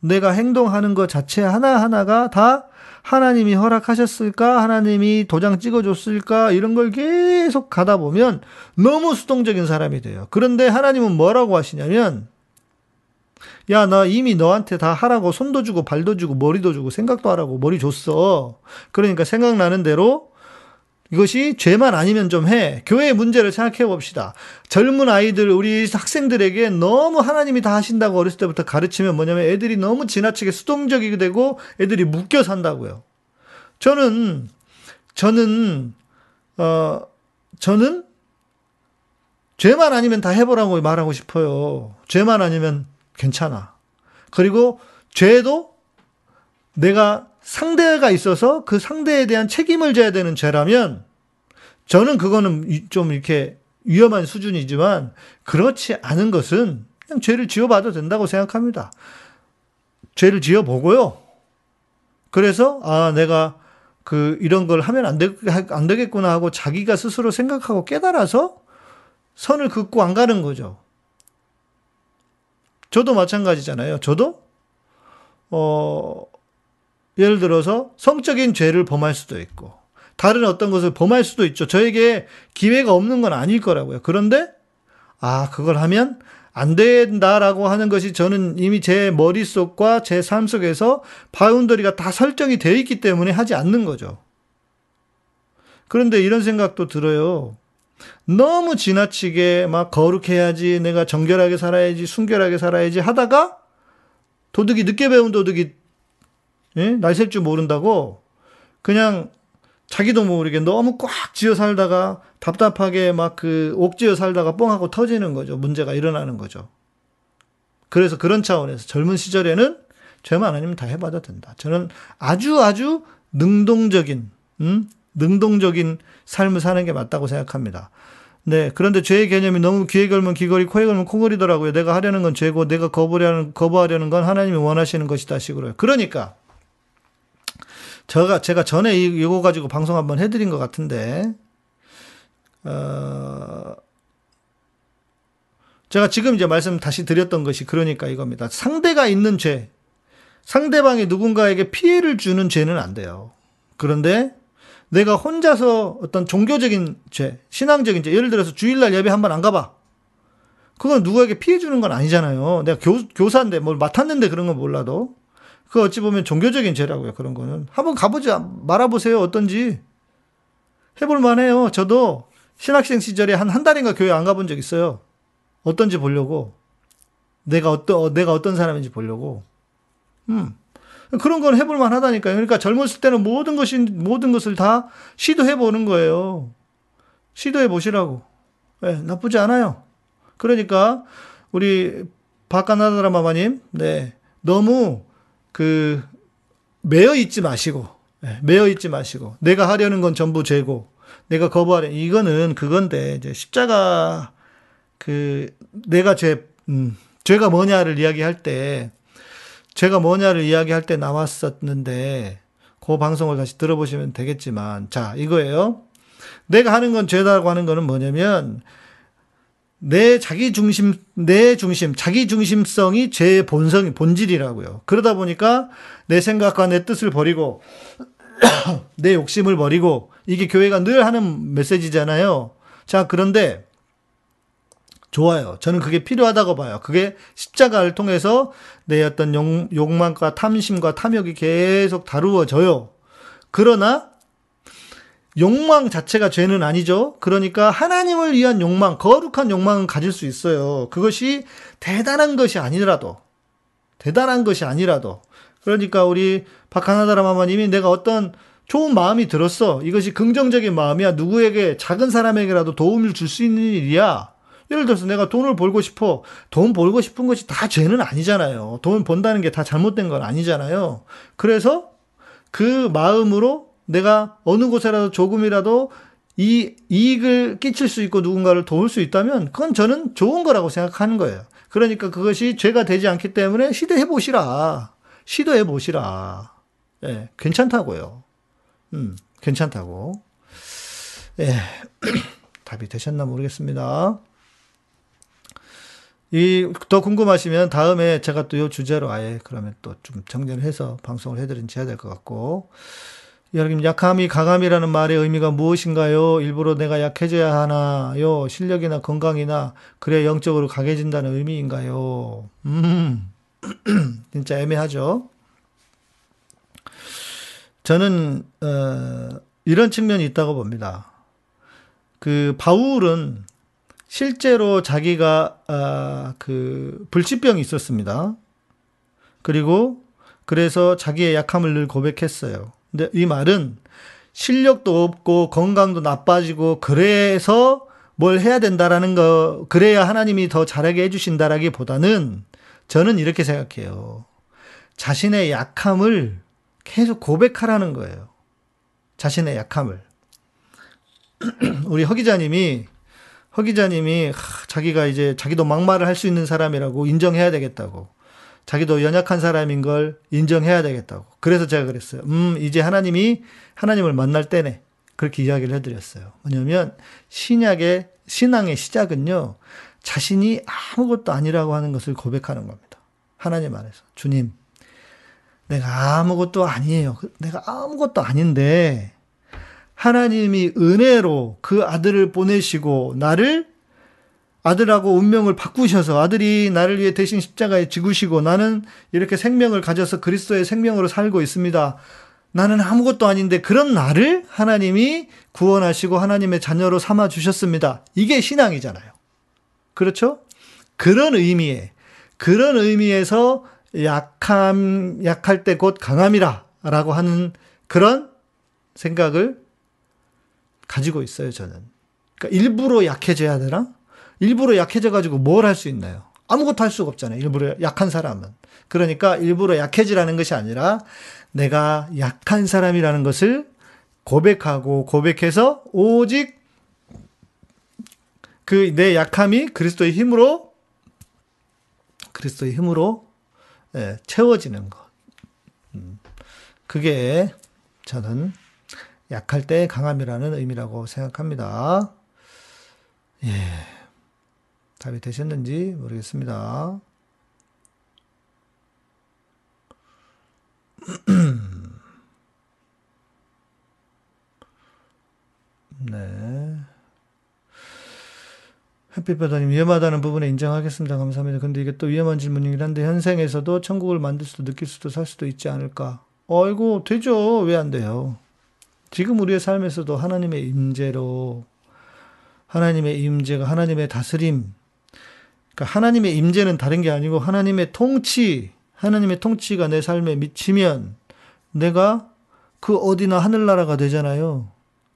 내가 행동하는 것 자체 하나하나가 다 하나님이 허락하셨을까? 하나님이 도장 찍어줬을까? 이런 걸 계속 가다 보면 너무 수동적인 사람이 돼요. 그런데 하나님은 뭐라고 하시냐면, 야, 나 이미 너한테 다 하라고 손도 주고 발도 주고 머리도 주고 생각도 하라고 머리 줬어. 그러니까 생각나는 대로 이것이 죄만 아니면 좀 해. 교회의 문제를 생각해 봅시다. 젊은 아이들, 우리 학생들에게 너무 하나님이 다 하신다고 어렸을 때부터 가르치면 뭐냐면 애들이 너무 지나치게 수동적이게 되고 애들이 묶여 산다고요. 저는, 저는, 어, 저는 죄만 아니면 다 해보라고 말하고 싶어요. 죄만 아니면 괜찮아. 그리고 죄도 내가 상대가 있어서 그 상대에 대한 책임을 져야 되는 죄라면 저는 그거는 좀 이렇게 위험한 수준이지만 그렇지 않은 것은 그냥 죄를 지어봐도 된다고 생각합니다. 죄를 지어보고요. 그래서 아 내가 그 이런 걸 하면 안, 되, 안 되겠구나 하고 자기가 스스로 생각하고 깨달아서 선을 긋고 안 가는 거죠. 저도 마찬가지잖아요. 저도 어 예를 들어서 성적인 죄를 범할 수도 있고 다른 어떤 것을 범할 수도 있죠. 저에게 기회가 없는 건 아닐 거라고요. 그런데 아 그걸 하면 안 된다라고 하는 것이 저는 이미 제 머릿속과 제 삶 속에서 바운더리가 다 설정이 되어 있기 때문에 하지 않는 거죠. 그런데 이런 생각도 들어요. 너무 지나치게 막 거룩해야지, 내가 정결하게 살아야지, 순결하게 살아야지 하다가 도둑이 늦게 배운 도둑이 예? 날샐 줄 모른다고 그냥 자기도 모르게 너무 꽉 지어 살다가 답답하게 막 그 옥지어 살다가 뻥하고 터지는 거죠. 문제가 일어나는 거죠. 그래서 그런 차원에서 젊은 시절에는 죄만 아니면 다 해봐도 된다. 저는 아주 아주 능동적인, 음? 능동적인 삶을 사는 게 맞다고 생각합니다. 네. 그런데 죄의 개념이 너무 귀에 걸면 귀걸이, 코에 걸면 코걸이더라고요. 내가 하려는 건 죄고, 내가 거부하려는, 거부하려는 건 하나님이 원하시는 것이다. 식으로요. 그러니까, 제가, 제가 전에 이거 가지고 방송 한번 해드린 것 같은데, 어, 제가 지금 이제 말씀 다시 드렸던 것이 그러니까 이겁니다. 상대가 있는 죄, 상대방이 누군가에게 피해를 주는 죄는 안 돼요. 그런데 내가 혼자서 어떤 종교적인 죄, 신앙적인 죄, 예를 들어서 주일날 예배 한 번 안 가봐. 그건 누구에게 피해 주는 건 아니잖아요. 내가 교, 교사인데 뭘 맡았는데 그런 건 몰라도. 그 어찌 보면 종교적인 죄라고요. 그런 거는 한번 가보지 말아보세요. 어떤지 해볼 만해요. 저도 신학생 시절에 한 한 달인가 교회 안 가본 적 있어요. 어떤지 보려고 내가 어떤 내가 어떤 사람인지 보려고. 음 그런 건 해볼 만 하다니까요. 그러니까 젊었을 때는 모든 것이, 모든 것을 다 시도해 보는 거예요. 시도해 보시라고. 네, 나쁘지 않아요. 그러니까, 우리 바카나다라 마마님, 네. 너무 그, 매여 있지 마시고, 네, 매여 있지 마시고, 내가 하려는 건 전부 죄고, 내가 거부하려, 이거는 그건데, 이제 십자가, 그, 내가 죄, 음, 죄가 뭐냐를 이야기할 때, 죄가 뭐냐를 이야기할 때 나왔었는데, 그 방송을 다시 들어보시면 되겠지만, 자, 이거예요. 내가 하는 건 죄다라고 하는 거는 뭐냐면, 내 자기 중심, 내 중심, 자기 중심성이 죄의 본성이, 본질이라고요. 그러다 보니까 내 생각과 내 뜻을 버리고, 내 욕심을 버리고, 이게 교회가 늘 하는 메시지잖아요. 자, 그런데, 좋아요. 저는 그게 필요하다고 봐요. 그게 십자가를 통해서 내 어떤 욕, 욕망과 탐심과 탐욕이 계속 다루어져요. 그러나 욕망 자체가 죄는 아니죠. 그러니까 하나님을 위한 욕망, 거룩한 욕망은 가질 수 있어요. 그것이 대단한 것이 아니라도, 대단한 것이 아니라도. 그러니까 우리 박하나다라 마마님이 내가 어떤 좋은 마음이 들었어. 이것이 긍정적인 마음이야. 누구에게, 작은 사람에게라도 도움을 줄 수 있는 일이야. 예를 들어서 내가 돈을 벌고 싶어. 돈 벌고 싶은 것이 다 죄는 아니잖아요. 돈 번다는 게 다 잘못된 건 아니잖아요. 그래서 그 마음으로 내가 어느 곳에라도 조금이라도 이 이익을 끼칠 수 있고 누군가를 도울 수 있다면 그건 저는 좋은 거라고 생각하는 거예요. 그러니까 그것이 죄가 되지 않기 때문에 시도해 보시라. 시도해 보시라. 예, 괜찮다고요. 음, 괜찮다고. 예. 답이 되셨나 모르겠습니다. 이, 더 궁금하시면 다음에 제가 또이 주제로 아예 그러면 또 좀 정리를 해서 방송을 해드린지 해야 될 것 같고. 여러분, 약함이 강함이라는 말의 의미가 무엇인가요? 일부러 내가 약해져야 하나요? 실력이나 건강이나, 그래 영적으로 강해진다는 의미인가요? 음, 진짜 애매하죠? 저는, 어, 이런 측면이 있다고 봅니다. 그, 바울은 실제로 자기가 아, 그 불치병이 있었습니다. 그리고 그래서 자기의 약함을 늘 고백했어요. 근데 이 말은 실력도 없고 건강도 나빠지고 그래서 뭘 해야 된다라는 거 그래야 하나님이 더 잘하게 해주신다라기보다는 저는 이렇게 생각해요. 자신의 약함을 계속 고백하라는 거예요. 자신의 약함을. 우리 허 기자님이 허 기자님이 하, 자기가 이제 자기도 막말을 할 수 있는 사람이라고 인정해야 되겠다고. 자기도 연약한 사람인 걸 인정해야 되겠다고. 그래서 제가 그랬어요. 음, 이제 하나님이 하나님을 만날 때네. 그렇게 이야기를 해드렸어요. 뭐냐면 신약의 신앙의 시작은요. 자신이 아무것도 아니라고 하는 것을 고백하는 겁니다. 하나님 안에서. 주님, 내가 아무것도 아니에요. 내가 아무것도 아닌데 하나님이 은혜로 그 아들을 보내시고 나를 아들하고 운명을 바꾸셔서 아들이 나를 위해 대신 십자가에 죽으시고 나는 이렇게 생명을 가져서 그리스도의 생명으로 살고 있습니다. 나는 아무것도 아닌데 그런 나를 하나님이 구원하시고 하나님의 자녀로 삼아 주셨습니다. 이게 신앙이잖아요. 그렇죠? 그런 의미에 그런 의미에서 약함 약할 때 곧 강함이라라고 하는 그런 생각을 가지고 있어요, 저는. 그러니까 일부러 약해져야 되나? 일부러 약해져가지고 뭘 할 수 있나요? 아무것도 할 수가 없잖아요. 일부러 약한 사람은. 그러니까 일부러 약해지라는 것이 아니라 내가 약한 사람이라는 것을 고백하고 고백해서 오직 그 내 약함이 그리스도의 힘으로 그리스도의 힘으로 예, 채워지는 것. 음, 그게 저는 약할 때 강함이라는 의미라고 생각합니다. 예. 답이 되셨는지 모르겠습니다. 네. 햇빛바다님 위험하다는 부분에 인정하겠습니다. 감사합니다. 근데 이게 또 위험한 질문이긴 한데 현생에서도 천국을 만들 수도 느낄 수도 살 수도 있지 않을까? 어이고 되죠. 왜 안 돼요? 지금 우리의 삶에서도 하나님의 임재로 하나님의 임재가 하나님의 다스림 그러니까 하나님의 임재는 다른 게 아니고 하나님의 통치 하나님의 통치가 내 삶에 미치면 내가 그 어디나 하늘나라가 되잖아요.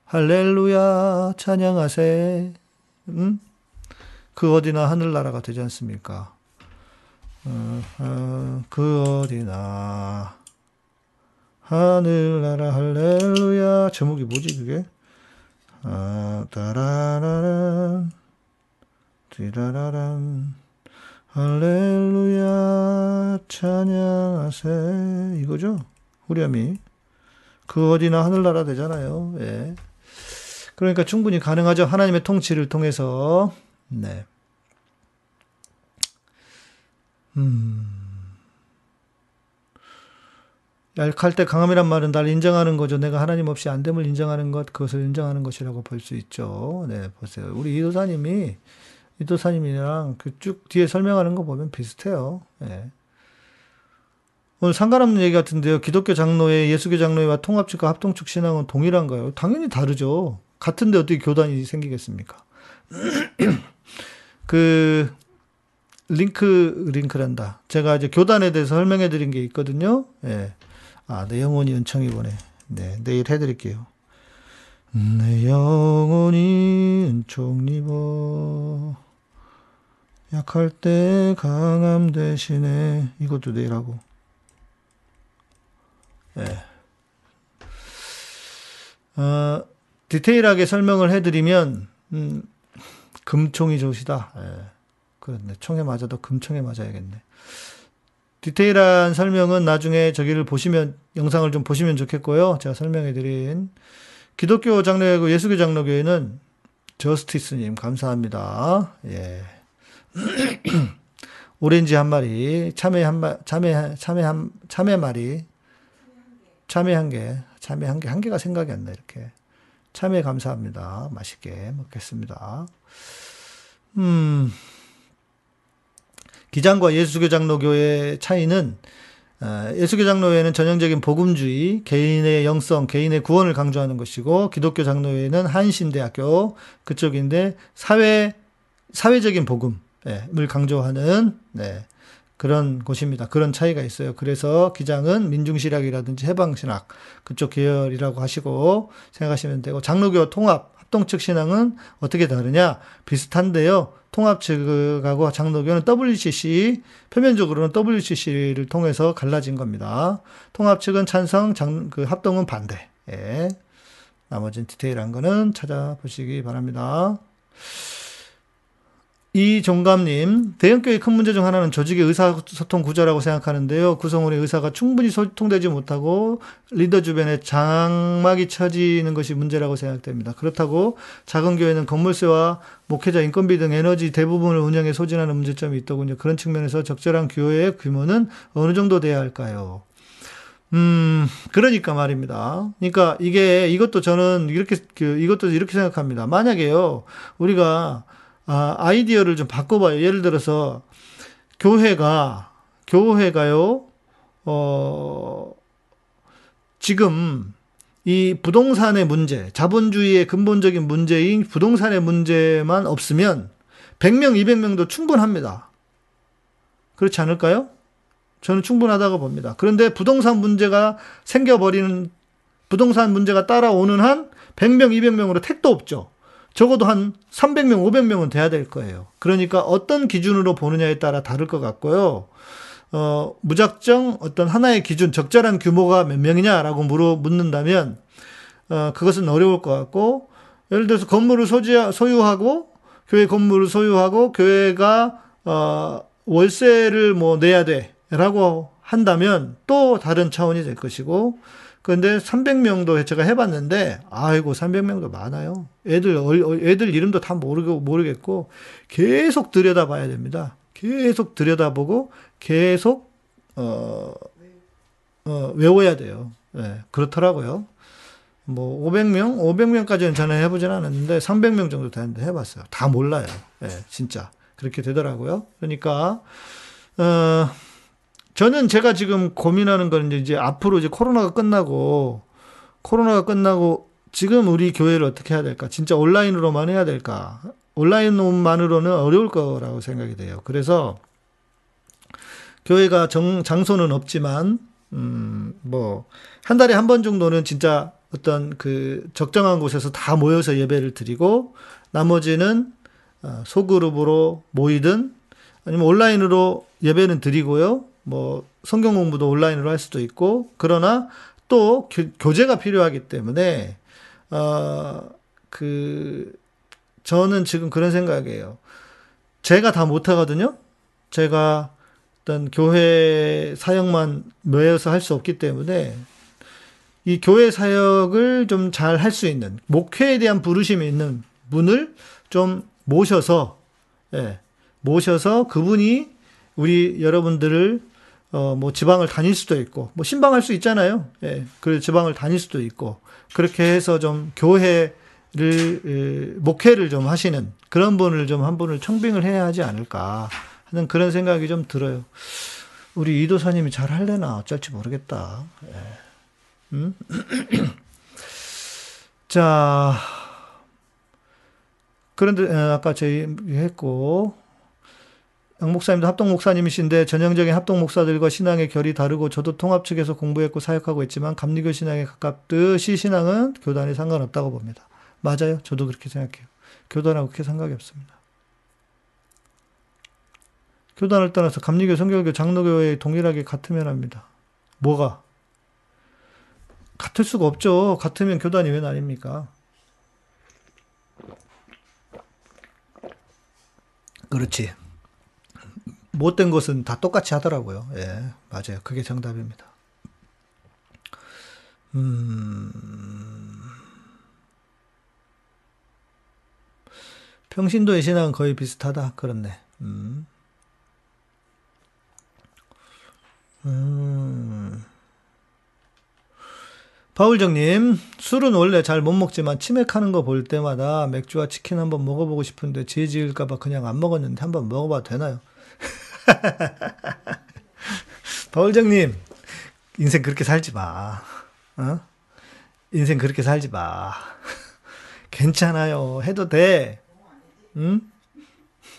할렐루야 찬양하세. 응? 그 어디나 하늘나라가 되지 않습니까? 어, 어, 그 어디나 하늘나라 할렐루야 제목이 뭐지 그게? 아, 따라라란 띠라라란 할렐루야 찬양하세 이거죠? 후렴이 그 어디나 하늘나라 되잖아요. 예. 그러니까 충분히 가능하죠. 하나님의 통치를 통해서 네. 음. 약할 때 강함이란 말은 날 인정하는 거죠. 내가 하나님 없이 안 됨을 인정하는 것, 그것을 인정하는 것이라고 볼 수 있죠. 네, 보세요. 우리 이도사님이, 이도사님이랑 그 쭉 뒤에 설명하는 거 보면 비슷해요. 네. 오늘 상관없는 얘기 같은데요. 기독교 장로회, 예수교 장로회와 통합측과 합동측 신앙은 동일한가요? 당연히 다르죠. 같은데 어떻게 교단이 생기겠습니까? 그, 링크, 링크란다. 제가 이제 교단에 대해서 설명해 드린 게 있거든요. 예. 아, 내 영혼이 은총이 보내. 네, 내일 해 드릴게요. 내 영혼이 은총 입어. 약할 때 강함 대신에 이것도 내일 하고. 예. 어, 디테일하게 설명을 해드리면, 음, 금총이 좋으시다. 예. 그렇네. 총에 맞아도 금총에 맞아야겠네. 디테일한 설명은 나중에 저기를 보시면, 영상을 좀 보시면 좋겠고요. 제가 설명해드린 기독교 장로교회, 예수교 장로교회는 저스티스님, 감사합니다. 예. 오렌지 한 마리, 참외 한 마, 참외, 참외 한, 참외 마리, 참외 한 개, 참외 한 개, 한 개가 생각이 안 나, 이렇게. 참외 감사합니다. 맛있게 먹겠습니다. 음, 기장과 예수교 장로교의 차이는 어, 예수교 장로회는 전형적인 복음주의, 개인의 영성, 개인의 구원을 강조하는 것이고 기독교 장로회는 한신대학교 그쪽인데 사회 사회적인 복음 을 강조하는 네, 그런 곳입니다. 그런 차이가 있어요. 그래서 기장은 민중신학이라든지 해방신학 그쪽 계열이라고 하시고 생각하시면 되고 장로교 통합 합동 측 신앙은 어떻게 다르냐 비슷한데요. 통합 측하고 장로교는 WCC, 표면적으로는 WCC를 통해서 갈라진 겁니다. 통합 측은 찬성, 장, 그 합동은 반대. 예. 나머지는 디테일한 거는 찾아보시기 바랍니다. 이 종감님, 대형교회 큰 문제 중 하나는 조직의 의사소통 구조라고 생각하는데요. 구성원의 의사가 충분히 소통되지 못하고 리더 주변에 장막이 쳐지는 것이 문제라고 생각됩니다. 그렇다고 작은 교회는 건물세와 목회자 인건비 등 에너지 대부분을 운영에 소진하는 문제점이 있더군요. 그런 측면에서 적절한 교회의 규모는 어느 정도 돼야 할까요? 음, 그러니까 말입니다. 그러니까 이게, 이것도 저는 이렇게, 그, 이것도 이렇게 생각합니다. 만약에요, 우리가 아, 아이디어를 좀 바꿔봐요. 예를 들어서 교회가 교회가요. 어 지금 이 부동산의 문제, 자본주의의 근본적인 문제인 부동산의 문제만 없으면 100명, 200명도 충분합니다. 그렇지 않을까요? 저는 충분하다고 봅니다. 그런데 부동산 문제가 생겨버리는 부동산 문제가 따라오는 한 100명, 200명으로 택도 없죠. 적어도 한 300명, 500명은 돼야 될 거예요. 그러니까 어떤 기준으로 보느냐에 따라 다를 것 같고요. 어, 무작정 어떤 하나의 기준, 적절한 규모가 몇 명이냐라고 물어, 묻는다면, 어, 그것은 어려울 것 같고, 예를 들어서 건물을 소지, 소유하고, 교회 건물을 소유하고, 교회가, 어, 월세를 뭐 내야 돼. 라고 한다면 또 다른 차원이 될 것이고, 그런데 300명도 제가 해봤는데, 아이고, 300명도 많아요. 애들, 애들 이름도 다 모르고, 모르겠고, 계속 들여다봐야 됩니다. 계속 들여다보고, 계속, 어, 어, 외워야 돼요. 네, 그렇더라고요. 뭐, 500명? 500명까지는 저는 해보진 않았는데, 300명 정도 되는데 해봤어요. 다 몰라요. 예, 네, 진짜. 그렇게 되더라고요. 그러니까, 어, 저는 제가 지금 고민하는 건 이제 앞으로 이제 코로나가 끝나고 코로나가 끝나고 지금 우리 교회를 어떻게 해야 될까? 진짜 온라인으로만 해야 될까? 온라인만으로는 어려울 거라고 생각이 돼요. 그래서 교회가 정, 장소는 없지만, 음, 뭐, 한 달에 한 번 정도는 진짜 어떤 그 적정한 곳에서 다 모여서 예배를 드리고, 나머지는 어, 소그룹으로 모이든, 아니면 온라인으로 예배는 드리고요. 뭐, 성경 공부도 온라인으로 할 수도 있고, 그러나 또 교, 제가 필요하기 때문에, 어, 그, 저는 지금 그런 생각이에요. 제가 다 못하거든요? 제가 어떤 교회 사역만 매여서 할 수 없기 때문에 이 교회 사역을 좀 잘 할 수 있는 목회에 대한 부르심이 있는 분을 좀 모셔서 예, 모셔서 그분이 우리 여러분들을 어 뭐 지방을 다닐 수도 있고 뭐 신방할 수 있잖아요. 예. 그 지방을 다닐 수도 있고 그렇게 해서 좀 교회를 예, 목회를 좀 하시는 그런 분을 좀 한 분을 청빙을 해야 하지 않을까 하는 그런 생각이 좀 들어요. 우리 이도사님이 잘 할래나 어쩔지 모르겠다. 예. 음? 자, 그런데 아까 저희 했고 양 목사님도 합동 목사님이신데 전형적인 합동 목사들과 신앙의 결이 다르고 저도 통합 측에서 공부했고 사역하고 있지만 감리교 신앙에 가깝듯이 신앙은 교단에 상관없다고 봅니다. 맞아요. 저도 그렇게 생각해요. 교단하고 그렇게 상관이 없습니다. 교단을 떠나서 감리교, 성결교, 장로교회 동일하게 같으면 합니다. 뭐가? 같을 수가 없죠. 같으면 교단이 왜 아닙니까? 그렇지. 못된 것은 다 똑같이 하더라고요. 예, 맞아요. 그게 정답입니다. 음, 평신도의 신앙은 거의 비슷하다. 그렇네. 음. 음. 바울정님, 술은 원래 잘 못 먹지만 치맥하는 거 볼 때마다 맥주와 치킨 한번 먹어보고 싶은데 죄 지을까봐 그냥 안 먹었는데 한번 먹어봐도 되나요? 바울정님, 인생 그렇게 살지 마. 어? 인생 그렇게 살지 마. 괜찮아요. 해도 돼. 응?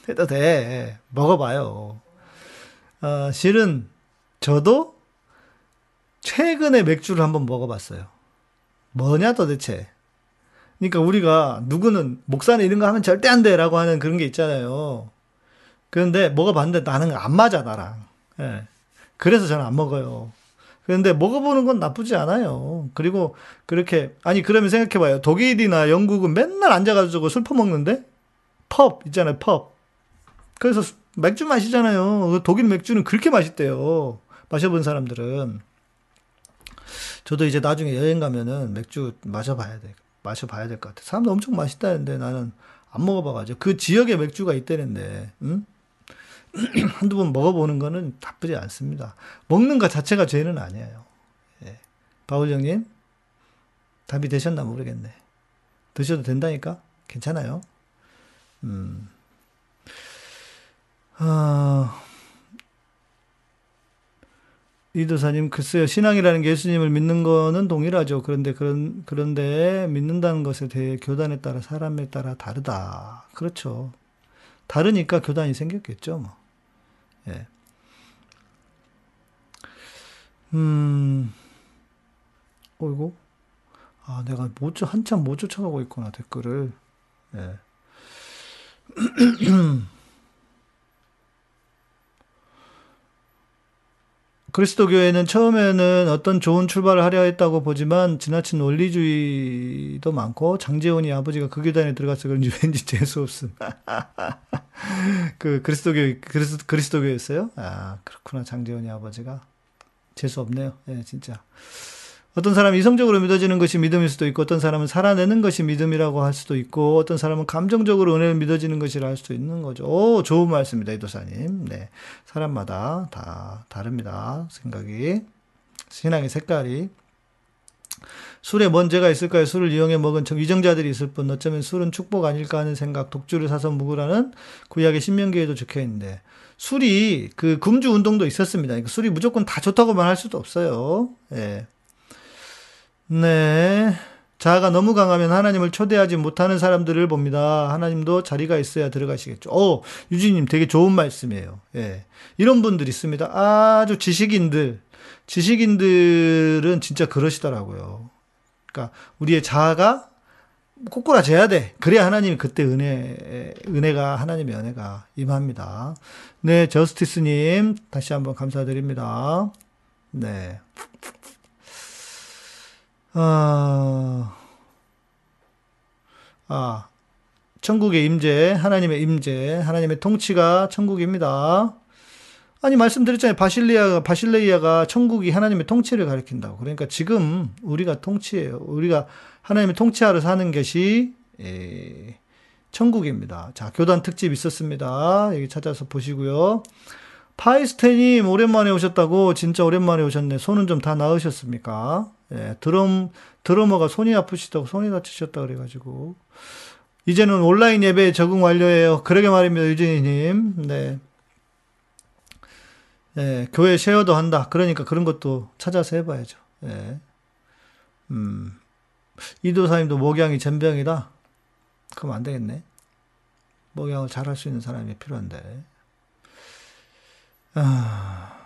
해도 돼. 먹어봐요. 어, 실은 저도 최근에 맥주를 한번 먹어봤어요. 뭐냐 도대체. 그러니까 우리가 누구는 목사는 이런 거 하면 절대 안 돼라고 하는 그런 게 있잖아요. 그런데 먹어봤는데 나는 안 맞아 나랑. 예. 그래서 저는 안 먹어요. 그런데 먹어보는 건 나쁘지 않아요. 그리고 그렇게 아니 그러면 생각해봐요. 독일이나 영국은 맨날 앉아가지고 술 퍼먹는데 펍 있잖아요. 펍. 그래서 맥주 마시잖아요. 독일 맥주는 그렇게 맛있대요. 마셔본 사람들은. 저도 이제 나중에 여행 가면은 맥주 마셔봐야 돼. 마셔봐야 될 것 같아. 사람들 엄청 맛있다는데 나는 안 먹어봐가지고. 그 지역에 맥주가 있다는데, 응? 한두 번 먹어보는 거는 나쁘지 않습니다. 먹는 것 자체가 죄는 아니에요. 예. 바울 형님, 답이 되셨나 모르겠네. 드셔도 된다니까? 괜찮아요. 음. 아, 이도사님, 글쎄요, 신앙이라는 게 예수님을 믿는 거는 동일하죠. 그런데, 그런, 그런데 믿는다는 것에 대해 교단에 따라, 사람에 따라 다르다. 그렇죠. 다르니까 교단이 생겼겠죠, 뭐. 예. 음, 어이구. 아, 내가 못, 한참 못 쫓아가고 있구나, 댓글을. 예. 그리스도 교회는 처음에는 어떤 좋은 출발을 하려 했다고 보지만 지나친 원리주의도 많고 장재원이 아버지가 그 교단에 들어가서 그런지 왠지 재수 없음. 그 그리스도교 그리스, 그리스도교였어요? 아 그렇구나 장재원이 아버지가 재수 없네요. 예, 네, 진짜. 어떤 사람은 이성적으로 믿어지는 것이 믿음일 수도 있고, 어떤 사람은 살아내는 것이 믿음이라고 할 수도 있고, 어떤 사람은 감정적으로 은혜를 믿어지는 것이라 할 수도 있는 거죠. 오, 좋은 말씀입니다, 이도사님. 네. 사람마다 다 다릅니다. 생각이. 신앙의 색깔이. 술에 뭔 죄가 있을까요? 술을 이용해 먹은 위정자들이 있을 뿐, 어쩌면 술은 축복 아닐까 하는 생각, 독주를 사서 묵으라는 구약의 신명기에도 적혀 있는데, 술이 그 금주 운동도 있었습니다. 그러니까 술이 무조건 다 좋다고만 할 수도 없어요. 예. 네. 자아가 너무 강하면 하나님을 초대하지 못하는 사람들을 봅니다. 하나님도 자리가 있어야 들어가시겠죠. 오, 유진님 되게 좋은 말씀이에요. 예. 이런 분들 있습니다. 아주 지식인들, 지식인들은 진짜 그러시더라고요. 그러니까 우리의 자아가 꼬꾸라져야 돼. 그래야 하나님이 그때 은혜, 은혜가, 하나님의 은혜가 임합니다. 네, 저스티스님, 다시 한번 감사드립니다. 네. 아, 아, 천국의 임재, 하나님의 임재, 하나님의 통치가 천국입니다. 아니 말씀드렸잖아요. 바실리아가 바실레이아가 천국이 하나님의 통치를 가리킨다고. 그러니까 지금 우리가 통치예요. 우리가 하나님의 통치하러 사는 것이 에, 천국입니다. 자, 교단 특집 있었습니다. 여기 찾아서 보시고요. 파이스테님 오랜만에 오셨다고 진짜 오랜만에 오셨네. 손은 좀 다 나으셨습니까? 예, 드럼 드러머가 손이 아프시다고 손이 다치셨다 그래가지고 이제는 온라인 예배에 적응 완료해요. 그러게 말입니다, 유진이님. 네. 예, 교회 쉐어도 한다. 그러니까 그런 것도 찾아서 해봐야죠. 예. 음, 이도사님도 목양이 전병이다. 그럼 안 되겠네. 목양을 잘 할 수 있는 사람이 필요한데. 아,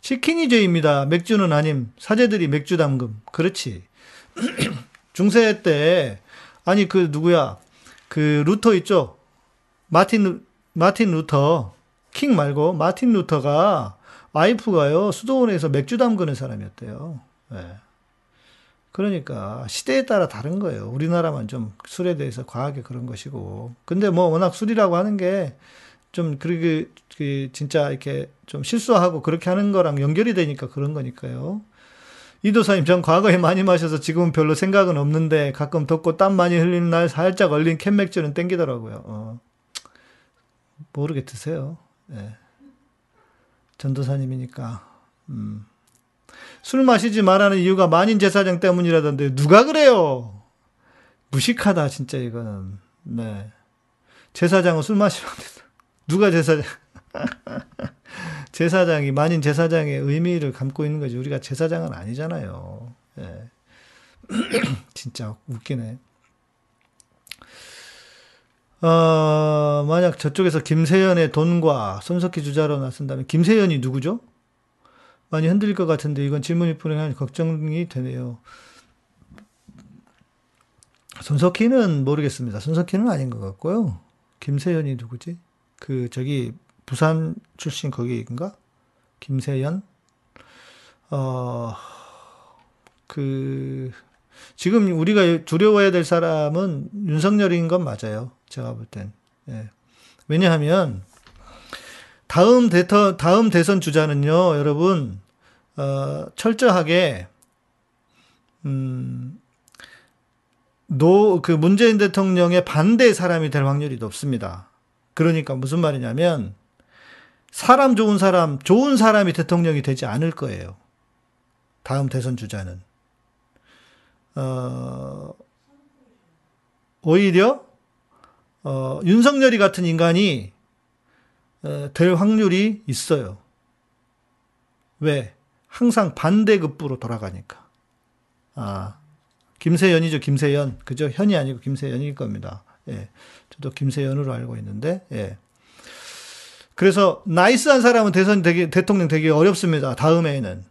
치킨이 죄입니다. 맥주는 아님. 사제들이 맥주 담금. 그렇지. 중세 때, 아니, 그, 누구야. 그, 루터 있죠? 마틴, 마틴 루터. 킹 말고 마틴 루터가 와이프가요 수도원에서 맥주 담그는 사람이었대요. 네. 그러니까 시대에 따라 다른 거예요. 우리나라만 좀 술에 대해서 과하게 그런 것이고. 근데 뭐 워낙 술이라고 하는 게 좀 그렇게 그 진짜 이렇게 좀 실수하고 그렇게 하는 거랑 연결이 되니까 그런 거니까요. 이도사님, 전 과거에 많이 마셔서 지금은 별로 생각은 없는데 가끔 덥고 땀 많이 흘리는 날 살짝 얼린 캔맥주는 땡기더라고요. 어. 모르게 드세요. 예. 전도사님이니까. 음. 술 마시지 말라는 이유가 만인 제사장 때문이라던데 누가 그래요? 무식하다 진짜 이거는. 네. 제사장은 술 마시면 안. 누가 제사장? 제사장이 만인 제사장의 의미를 감고 있는 거지. 우리가 제사장은 아니잖아요. 예. 진짜 웃기네. 어, 만약 저쪽에서 김세연의 돈과 손석희 주자로 나선다면 김세연이 누구죠? 많이 흔들릴 것 같은데 이건 질문이 불행한 걱정이 되네요. 손석희는 모르겠습니다. 손석희는 아닌 것 같고요. 김세연이 누구지? 그 저기 부산 출신 거기인가? 김세연? 어, 그 지금 우리가 두려워해야 될 사람은 윤석열인 건 맞아요. 제가 볼 땐. 예. 왜냐하면 다음 대터 다음 대선 주자는요, 여러분 어, 철저하게 음, 노, 그 문재인 대통령의 반대 사람이 될 확률이 높습니다. 그러니까 무슨 말이냐면, 사람 좋은 사람, 좋은 사람이 대통령이 되지 않을 거예요. 다음 대선 주자는. 어, 오히려 어, 윤석열이 같은 인간이 어, 될 확률이 있어요. 왜? 항상 반대급부로 돌아가니까. 아, 김세연이죠, 김세연. 그죠? 현이 아니고 김세연일 겁니다. 예. 저도 김세연으로 알고 있는데, 예. 그래서 나이스한 사람은 대선 되기, 대통령 되기 어렵습니다. 다음에는.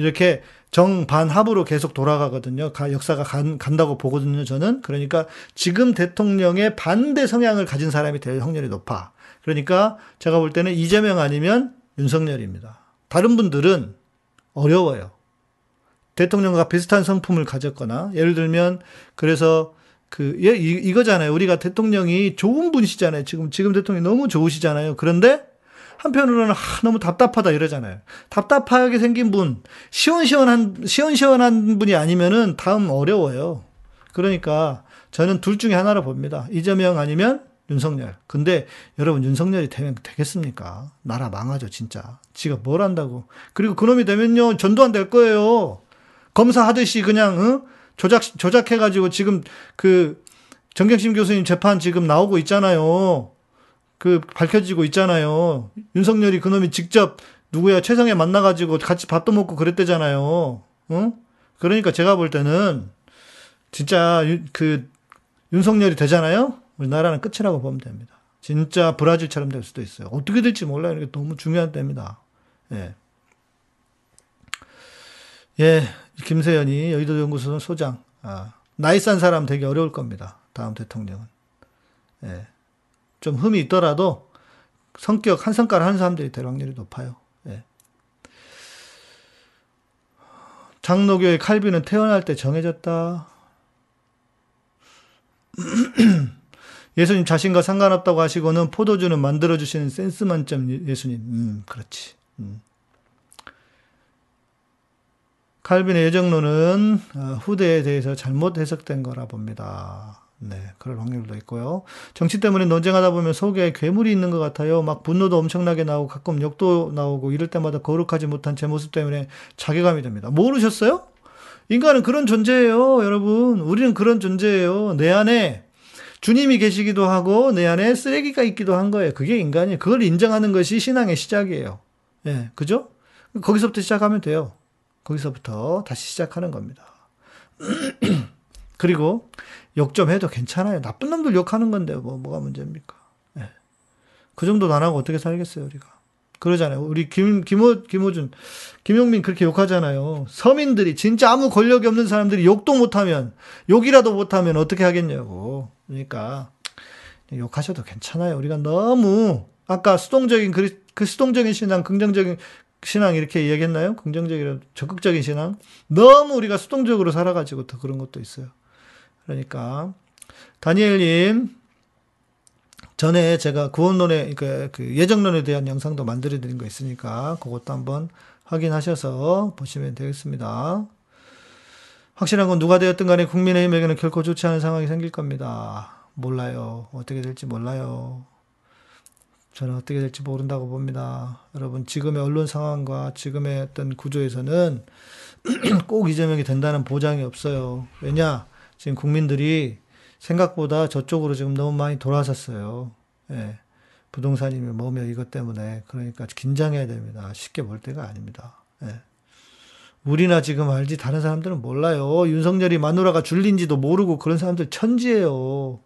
이렇게 정반합으로 계속 돌아가거든요. 가, 역사가 간, 간다고 보거든요, 저는. 그러니까 지금 대통령의 반대 성향을 가진 사람이 될 확률이 높아. 그러니까 제가 볼 때는 이재명 아니면 윤석열입니다. 다른 분들은 어려워요. 대통령과 비슷한 성품을 가졌거나, 예를 들면, 그래서 그, 예, 이, 이거잖아요. 우리가 대통령이 좋은 분이시잖아요. 지금, 지금 대통령이 너무 좋으시잖아요. 그런데 한편으로는 아, 너무 답답하다 이러잖아요. 답답하게 생긴 분, 시원시원한 시원시원한 분이 아니면은 다음 어려워요. 그러니까 저는 둘 중에 하나를 봅니다. 이재명 아니면 윤석열. 근데 여러분 윤석열이 되면 되겠습니까? 나라 망하죠 진짜. 지가 뭘 한다고. 그리고 그놈이 되면요 전두환 될 거예요. 검사하듯이 그냥 응? 조작 조작해가지고 지금 그 정경심 교수님 재판 지금 나오고 있잖아요. 그 밝혀지고 있잖아요. 윤석열이 그놈이 직접 누구야 최성애 만나가지고 같이 밥도 먹고 그랬대잖아요. 응? 그러니까 제가 볼 때는 진짜 유, 그 윤석열이 되잖아요. 우리나라는 끝이라고 보면 됩니다. 진짜 브라질처럼 될 수도 있어요. 어떻게 될지 몰라요. 이게 너무 중요한 때입니다. 예. 예, 김세연이 여의도 연구소 소장. 아, 나이 싼 사람 되게 어려울 겁니다. 다음 대통령은. 예. 좀 흠이 있더라도 성격 한 성깔 하는 사람들이 될 확률이 높아요. 예. 장로교의 칼빈은 태어날 때 정해졌다. 예수님 자신과 상관없다고 하시고는 포도주는 만들어주시는 센스 만점 예수님. 음, 그렇지. 음. 칼빈의 예정론은 어, 후대에 대해서 잘못 해석된 거라 봅니다. 네, 그럴 확률도 있고요. 정치 때문에 논쟁하다 보면 속에 괴물이 있는 것 같아요. 막 분노도 엄청나게 나오고 가끔 욕도 나오고 이럴 때마다 거룩하지 못한 제 모습 때문에 자괴감이 됩니다. 모르셨어요? 인간은 그런 존재예요, 여러분. 우리는 그런 존재예요. 내 안에 주님이 계시기도 하고 내 안에 쓰레기가 있기도 한 거예요. 그게 인간이에요. 그걸 인정하는 것이 신앙의 시작이에요. 예, 네, 그죠? 거기서부터 시작하면 돼요. 거기서부터 다시 시작하는 겁니다. 그리고 욕좀 해도 괜찮아요. 나쁜 놈들 욕하는 건데 뭐 뭐가 문제입니까? 네. 그 정도도 안 하고 어떻게 살겠어요, 우리가. 그러잖아요. 우리 김, 김호, 김호준, 김용민 그렇게 욕하잖아요. 서민들이, 진짜 아무 권력이 없는 사람들이 욕도 못하면, 욕이라도 못하면 어떻게 하겠냐고. 그러니까, 욕하셔도 괜찮아요. 우리가 너무, 아까 수동적인, 그, 그 수동적인 신앙, 긍정적인 신앙 이렇게 이야기했나요? 긍정적이라 적극적인 신앙. 너무 우리가 수동적으로 살아가지고 더 그런 것도 있어요. 그러니까 다니엘님 전에 제가 구원론의 그, 그 예정론에 대한 영상도 만들어 드린 거 있으니까 그것도 한번 확인하셔서 보시면 되겠습니다. 확실한 건 누가 되었든 간에 국민의힘에게는 결코 좋지 않은 상황이 생길 겁니다. 몰라요. 어떻게 될지 몰라요. 저는 어떻게 될지 모른다고 봅니다. 여러분, 지금의 언론 상황과 지금의 어떤 구조에서는 꼭 이재명이 된다는 보장이 없어요. 왜냐? 지금 국민들이 생각보다 저쪽으로 지금 너무 많이 돌아섰어요. 예. 부동산이며 뭐며 이것 때문에. 그러니까 긴장해야 됩니다. 쉽게 볼 때가 아닙니다. 예. 우리나 지금 알지 다른 사람들은 몰라요. 윤석열이 마누라가 줄린지도 모르고 그런 사람들 천지예요.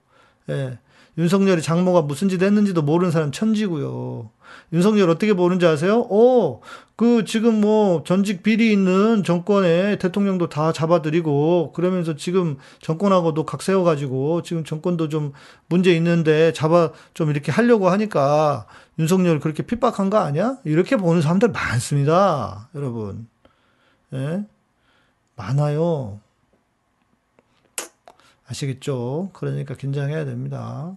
예. 윤석열이 장모가 무슨 짓 했는지도 모르는 사람 천지고요. 윤석열 어떻게 보는지 아세요? 어, 그 지금 뭐 전직 비리 있는 정권에 대통령도 다 잡아들이고 그러면서 지금 정권하고도 각 세워가지고 지금 정권도 좀 문제 있는데 잡아 좀 이렇게 하려고 하니까 윤석열 그렇게 핍박한 거 아니야? 이렇게 보는 사람들 많습니다. 여러분. 예? 많아요. 아시겠죠? 그러니까 긴장해야 됩니다.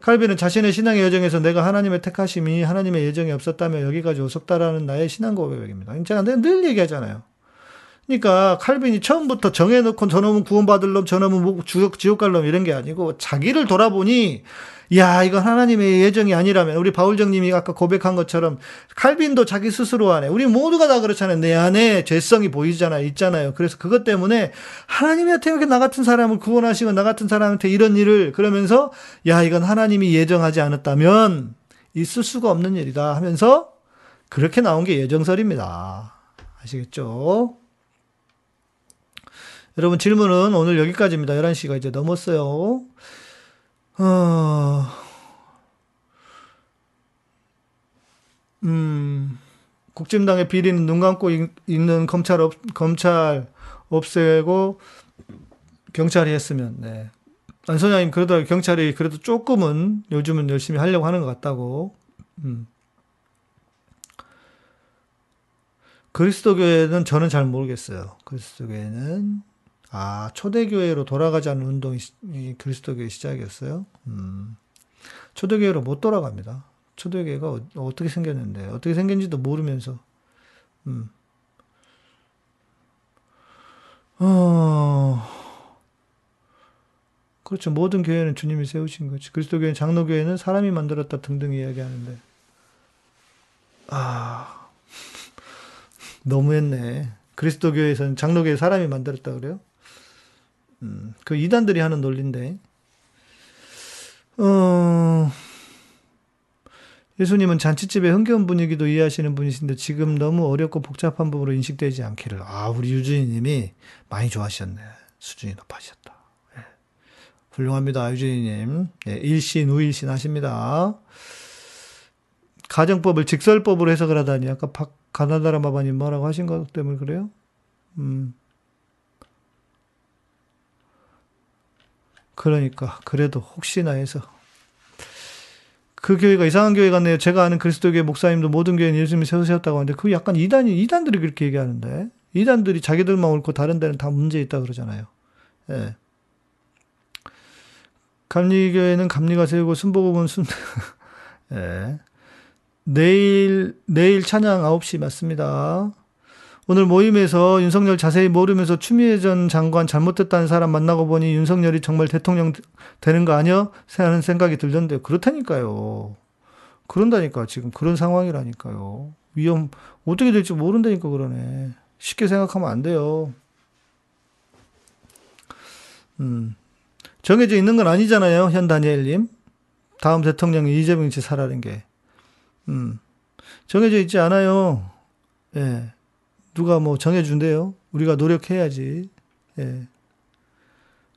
칼빈은 자신의 신앙의 여정에서 내가 하나님의 택하심이 하나님의 예정이 없었다면 여기까지 오셨다라는 나의 신앙 고백입니다. 제가 늘 얘기하잖아요. 그러니까 칼빈이 처음부터 정해놓고 저놈은 구원받을 놈, 저놈은 뭐 지옥, 지옥 갈놈 이런 게 아니고 자기를 돌아보니 야, 이건 하나님의 예정이 아니라면 우리 바울정님이 아까 고백한 것처럼 칼빈도 자기 스스로 안에 우리 모두가 다 그렇잖아요. 내 안에 죄성이 보이잖아요. 있잖아요. 그래서 그것 때문에 하나님한테 이렇게 나 같은 사람을 구원하시고 나 같은 사람한테 이런 일을 그러면서 야, 이건 하나님이 예정하지 않았다면 있을 수가 없는 일이다 하면서 그렇게 나온 게 예정설입니다. 아시겠죠? 여러분 질문은 오늘 여기까지입니다. 11시가 이제 넘었어요. 어, 음, 국진당의 비리는 눈 감고 있 는 검찰 없, 검찰 없애고 경찰이 했으면, 네. 안소장님 그래도 경찰이 그래도 조금은 요즘은 열심히 하려고 하는 것 같다고. 음. 그리스도교회는 저는 잘 모르겠어요. 그리스도교회는 아, 초대교회로 돌아가자는 운동이 그리스도교의 시작이었어요? 음. 초대교회로 못 돌아갑니다. 초대교회가 어, 떻게 생겼는데, 어떻게 생긴지도 모르면서, 음. 어, 그렇죠. 모든 교회는 주님이 세우신 거지. 그리스도교회 장로교회는 사람이 만들었다 등등 이야기하는데, 아, 너무했네. 그리스도교회에서는 장로교회 사람이 만들었다 그래요? 음, 그 이단들이 하는 논리인데, 어, 예수님은 잔치집의 흥겨운 분위기도 이해하시는 분이신데 지금 너무 어렵고 복잡한 부분으로 인식되지 않기를. 아, 우리 유주인님이 많이 좋아하셨네. 수준이 높아지셨다. 예. 훌륭합니다. 유진이님. 예, 일신, 우일신 하십니다. 가정법을 직설법으로 해석을 하다니. 아까 박, 가나다라 마바님 뭐라고 하신 것 때문에 그래요? 음. 그러니까, 그래도 혹시나 해서. 그 교회가 이상한 교회 같네요. 제가 아는 그리스도교회 목사님도 모든 교회는 예수님이 세우셨다고 하는데, 그 약간 이단이, 이단들이 그렇게 얘기하는데, 이단들이 자기들만 옳고 다른 데는 다 문제 있다 그러잖아요. 예. 감리교회는 감리가 세우고 순복음은 순, 예. 내일, 내일 찬양 9시 맞습니다. 오늘 모임에서 윤석열 자세히 모르면서 추미애 전 장관 잘못됐다는 사람 만나고 보니 윤석열이 정말 대통령 되는 거 아니야? 하는 생각이 들던데 그렇다니까요. 그런다니까 지금 그런 상황이라니까요. 위험 어떻게 될지 모른다니까 그러네. 쉽게 생각하면 안 돼요. 음. 정해져 있는 건 아니잖아요. 현 다니엘님. 다음 대통령이 이재명이 사라는 게. 음. 정해져 있지 않아요. 예. 누가 뭐 정해준대요. 우리가 노력해야지. 예.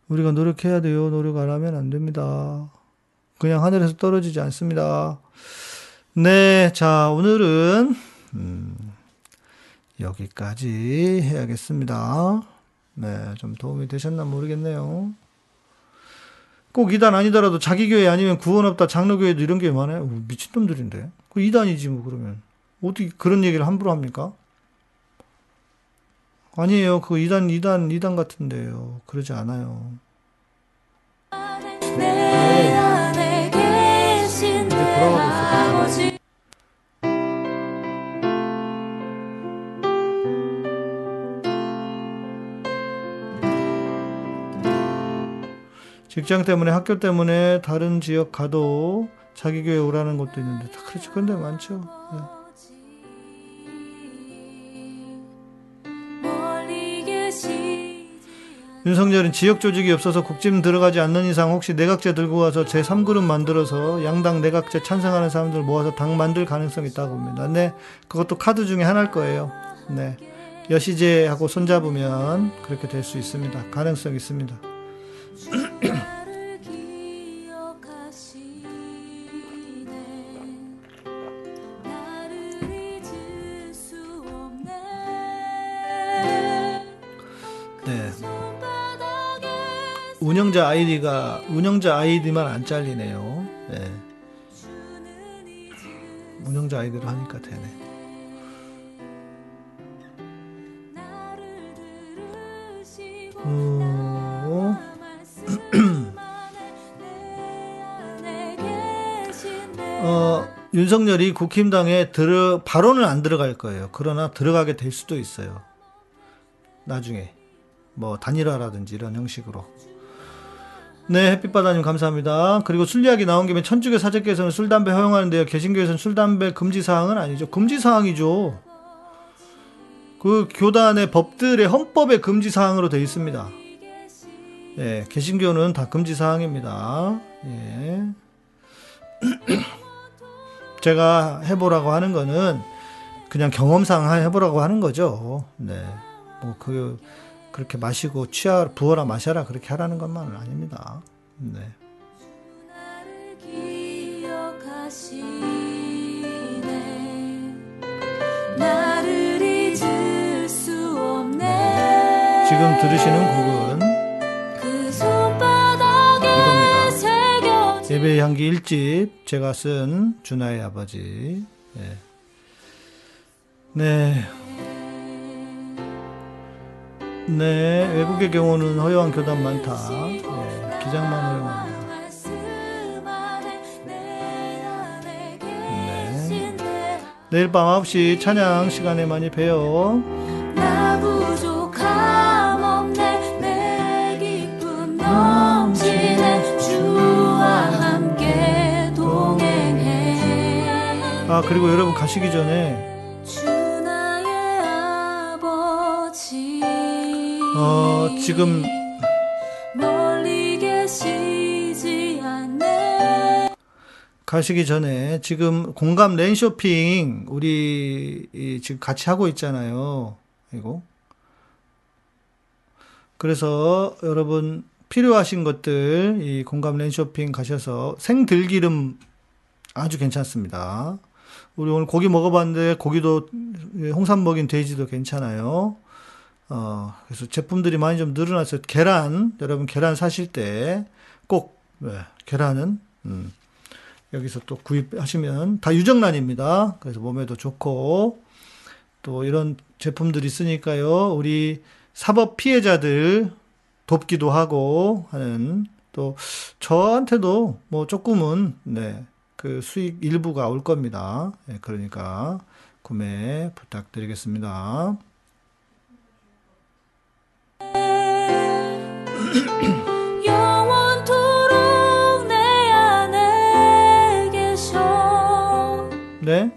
우리가 노력해야 돼요. 노력 안 하면 안 됩니다. 그냥 하늘에서 떨어지지 않습니다. 네. 자, 오늘은, 음, 여기까지 해야겠습니다. 네. 좀 도움이 되셨나 모르겠네요. 꼭 이단 아니더라도 자기 교회 아니면 구원 없다 장로교회도 이런 게 많아요. 미친놈들인데. 그 이단이지 뭐 그러면. 어떻게 그런 얘기를 함부로 합니까? 아니에요. 그 이단, 이단, 이단 같은데요. 그러지 않아요. 직장 때문에 학교 때문에 다른 지역 가도 자기 교회 오라는 것도 있는데 다 그렇죠. 근데 많죠. 네. 윤석열은 지역 조직이 없어서 국짐 들어가지 않는 이상 혹시 내각제 들고 와서 제3그룹 만들어서 양당 내각제 찬성하는 사람들 모아서 당 만들 가능성이 있다고 봅니다. 네, 그것도 카드 중에 하나일 거예요. 네. 여시제하고 손잡으면 그렇게 될 수 있습니다. 가능성 있습니다. 운영자 아이디가 운영자 아이디만 안 잘리네요. 네. 운영자 아이디로 하니까 되네. 어... 어, 윤석열이 국힘당에 들어 바로는 안 들어갈 거예요. 그러나 들어가게 될 수도 있어요. 나중에 뭐 단일화라든지 이런 형식으로. 네, 햇빛바다님 감사합니다. 그리고 술 이야기 나온 김에 천주교 사제께서는 술, 담배 허용하는데요. 개신교에서는 술, 담배 금지 사항은 아니죠. 금지 사항이죠. 그 교단의 법들의 헌법에 금지 사항으로 되어 있습니다. 예, 개신교는 다 금지 사항입니다. 예. 제가 해보라고 하는 거는 그냥 경험상 해보라고 하는 거죠. 네. 뭐, 그, 그렇게 마시고 취하 부어라 마셔라 그렇게 하라는 것만은 아닙니다. 네. 지금 들으시는 곡은 그 이겁니다. 예배의 향기 1집 제가 쓴 준하의 아버지. 네. 네. 네, 외국의 경우는 허용한 교단 많다. 네, 기장만 허용합니다. 네. 내일 밤 9시 찬양 시간에 많이 봬요. 아, 그리고 여러분 가시기 전에 어, 지금 가시기 전에 지금 공감 랜 쇼핑 우리 지금 같이 하고 있잖아요. 이거 그래서 여러분 필요하신 것들 이 공감 랜 쇼핑 가셔서 생들기름 아주 괜찮습니다. 우리 오늘 고기 먹어봤는데 고기도 홍삼 먹인 돼지도 괜찮아요. 어, 그래서 제품들이 많이 좀 늘어났어요. 계란, 여러분 계란 사실 때 꼭, 네, 계란은, 음, 여기서 또 구입하시면 다 유정란입니다. 그래서 몸에도 좋고, 또 이런 제품들이 있으니까요. 우리 사법 피해자들 돕기도 하고 하는, 또 저한테도 뭐 조금은, 네, 그 수익 일부가 올 겁니다. 네, 그러니까 구매 부탁드리겠습니다. 네.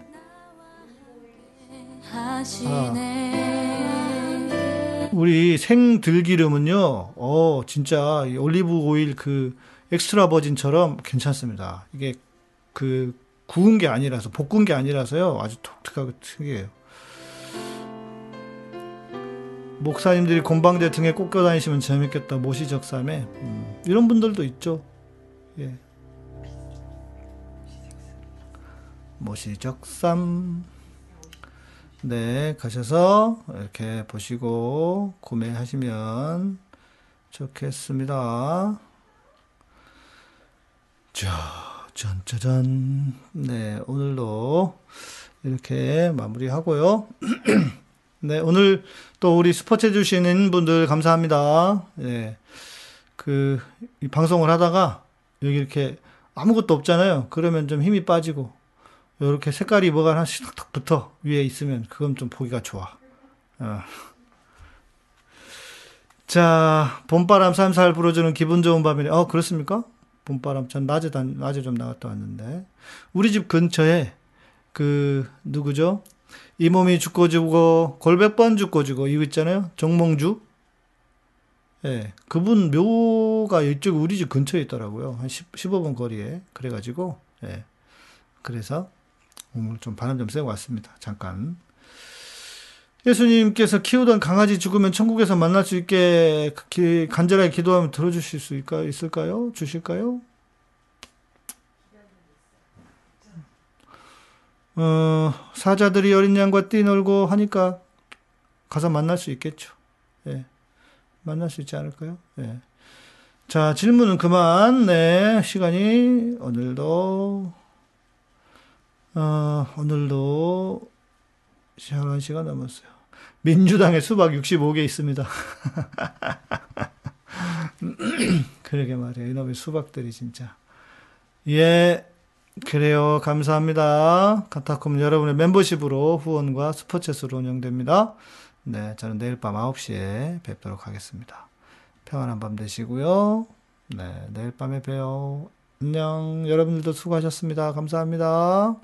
우리 생들기름은요, 어, 진짜 이 올리브 오일 그 extra virgin처럼 괜찮습니다. 이게 그 구운 게 아니라서, 볶은 게 아니라서요, 아주 독특하고 특이해요. 목사님들이 곤방대 등에 꽂겨 다니시면 재밌겠다. 모시적삼에. 음, 이런 분들도 있죠. 예. 모시적삼. 네, 가셔서 이렇게 보시고 구매하시면 좋겠습니다. 자, 짠짜잔. 네, 오늘도 이렇게 마무리하고요. 네, 오늘 또 우리 스포츠 해주시는 분들 감사합니다. 네, 그, 이 방송을 하다가 여기 이렇게 아무것도 없잖아요. 그러면 좀 힘이 빠지고, 이렇게 색깔이 뭐가 하나씩 탁탁 붙어 위에 있으면 그건 좀 보기가 좋아. 어. 자, 봄바람 살살 불어주는 기분 좋은 밤이네. 어, 그렇습니까? 봄바람. 전 낮에, 다, 낮에 좀 나갔다 왔는데. 우리 집 근처에 그, 누구죠? 이 몸이 죽고 죽고, 골백번 죽고 죽고, 이거 있잖아요? 정몽주? 예, 그분 묘가 이쪽 우리 집 근처에 있더라고요. 한 10, 15분 거리에. 그래 가지고, 예. 그래서 오늘 좀 바람 좀 쐬고 왔습니다. 잠깐. 예수님께서 키우던 강아지 죽으면 천국에서 만날 수 있게 기- 간절하게 기도하면 들어주실 수 있을까, 있을까요? 주실까요? 어, 사자들이 어린 양과 뛰놀고 하니까 가서 만날 수 있겠죠. 예. 만날 수 있지 않을까요? 예. 자, 질문은 그만. 네, 시간이 오늘도 어, 오늘도 시간 시간 남았어요. 민주당에 수박 65개 있습니다. 그러게 말이에요. 이놈의 수박들이 진짜. 예, 그래요. 감사합니다. 카타콤 여러분의 멤버십으로 후원과 스포츠로 운영됩니다. 네, 저는 내일 밤 9시에 뵙도록 하겠습니다. 평안한 밤 되시고요. 네, 내일 밤에 봬요. 안녕. 여러분들도 수고하셨습니다. 감사합니다.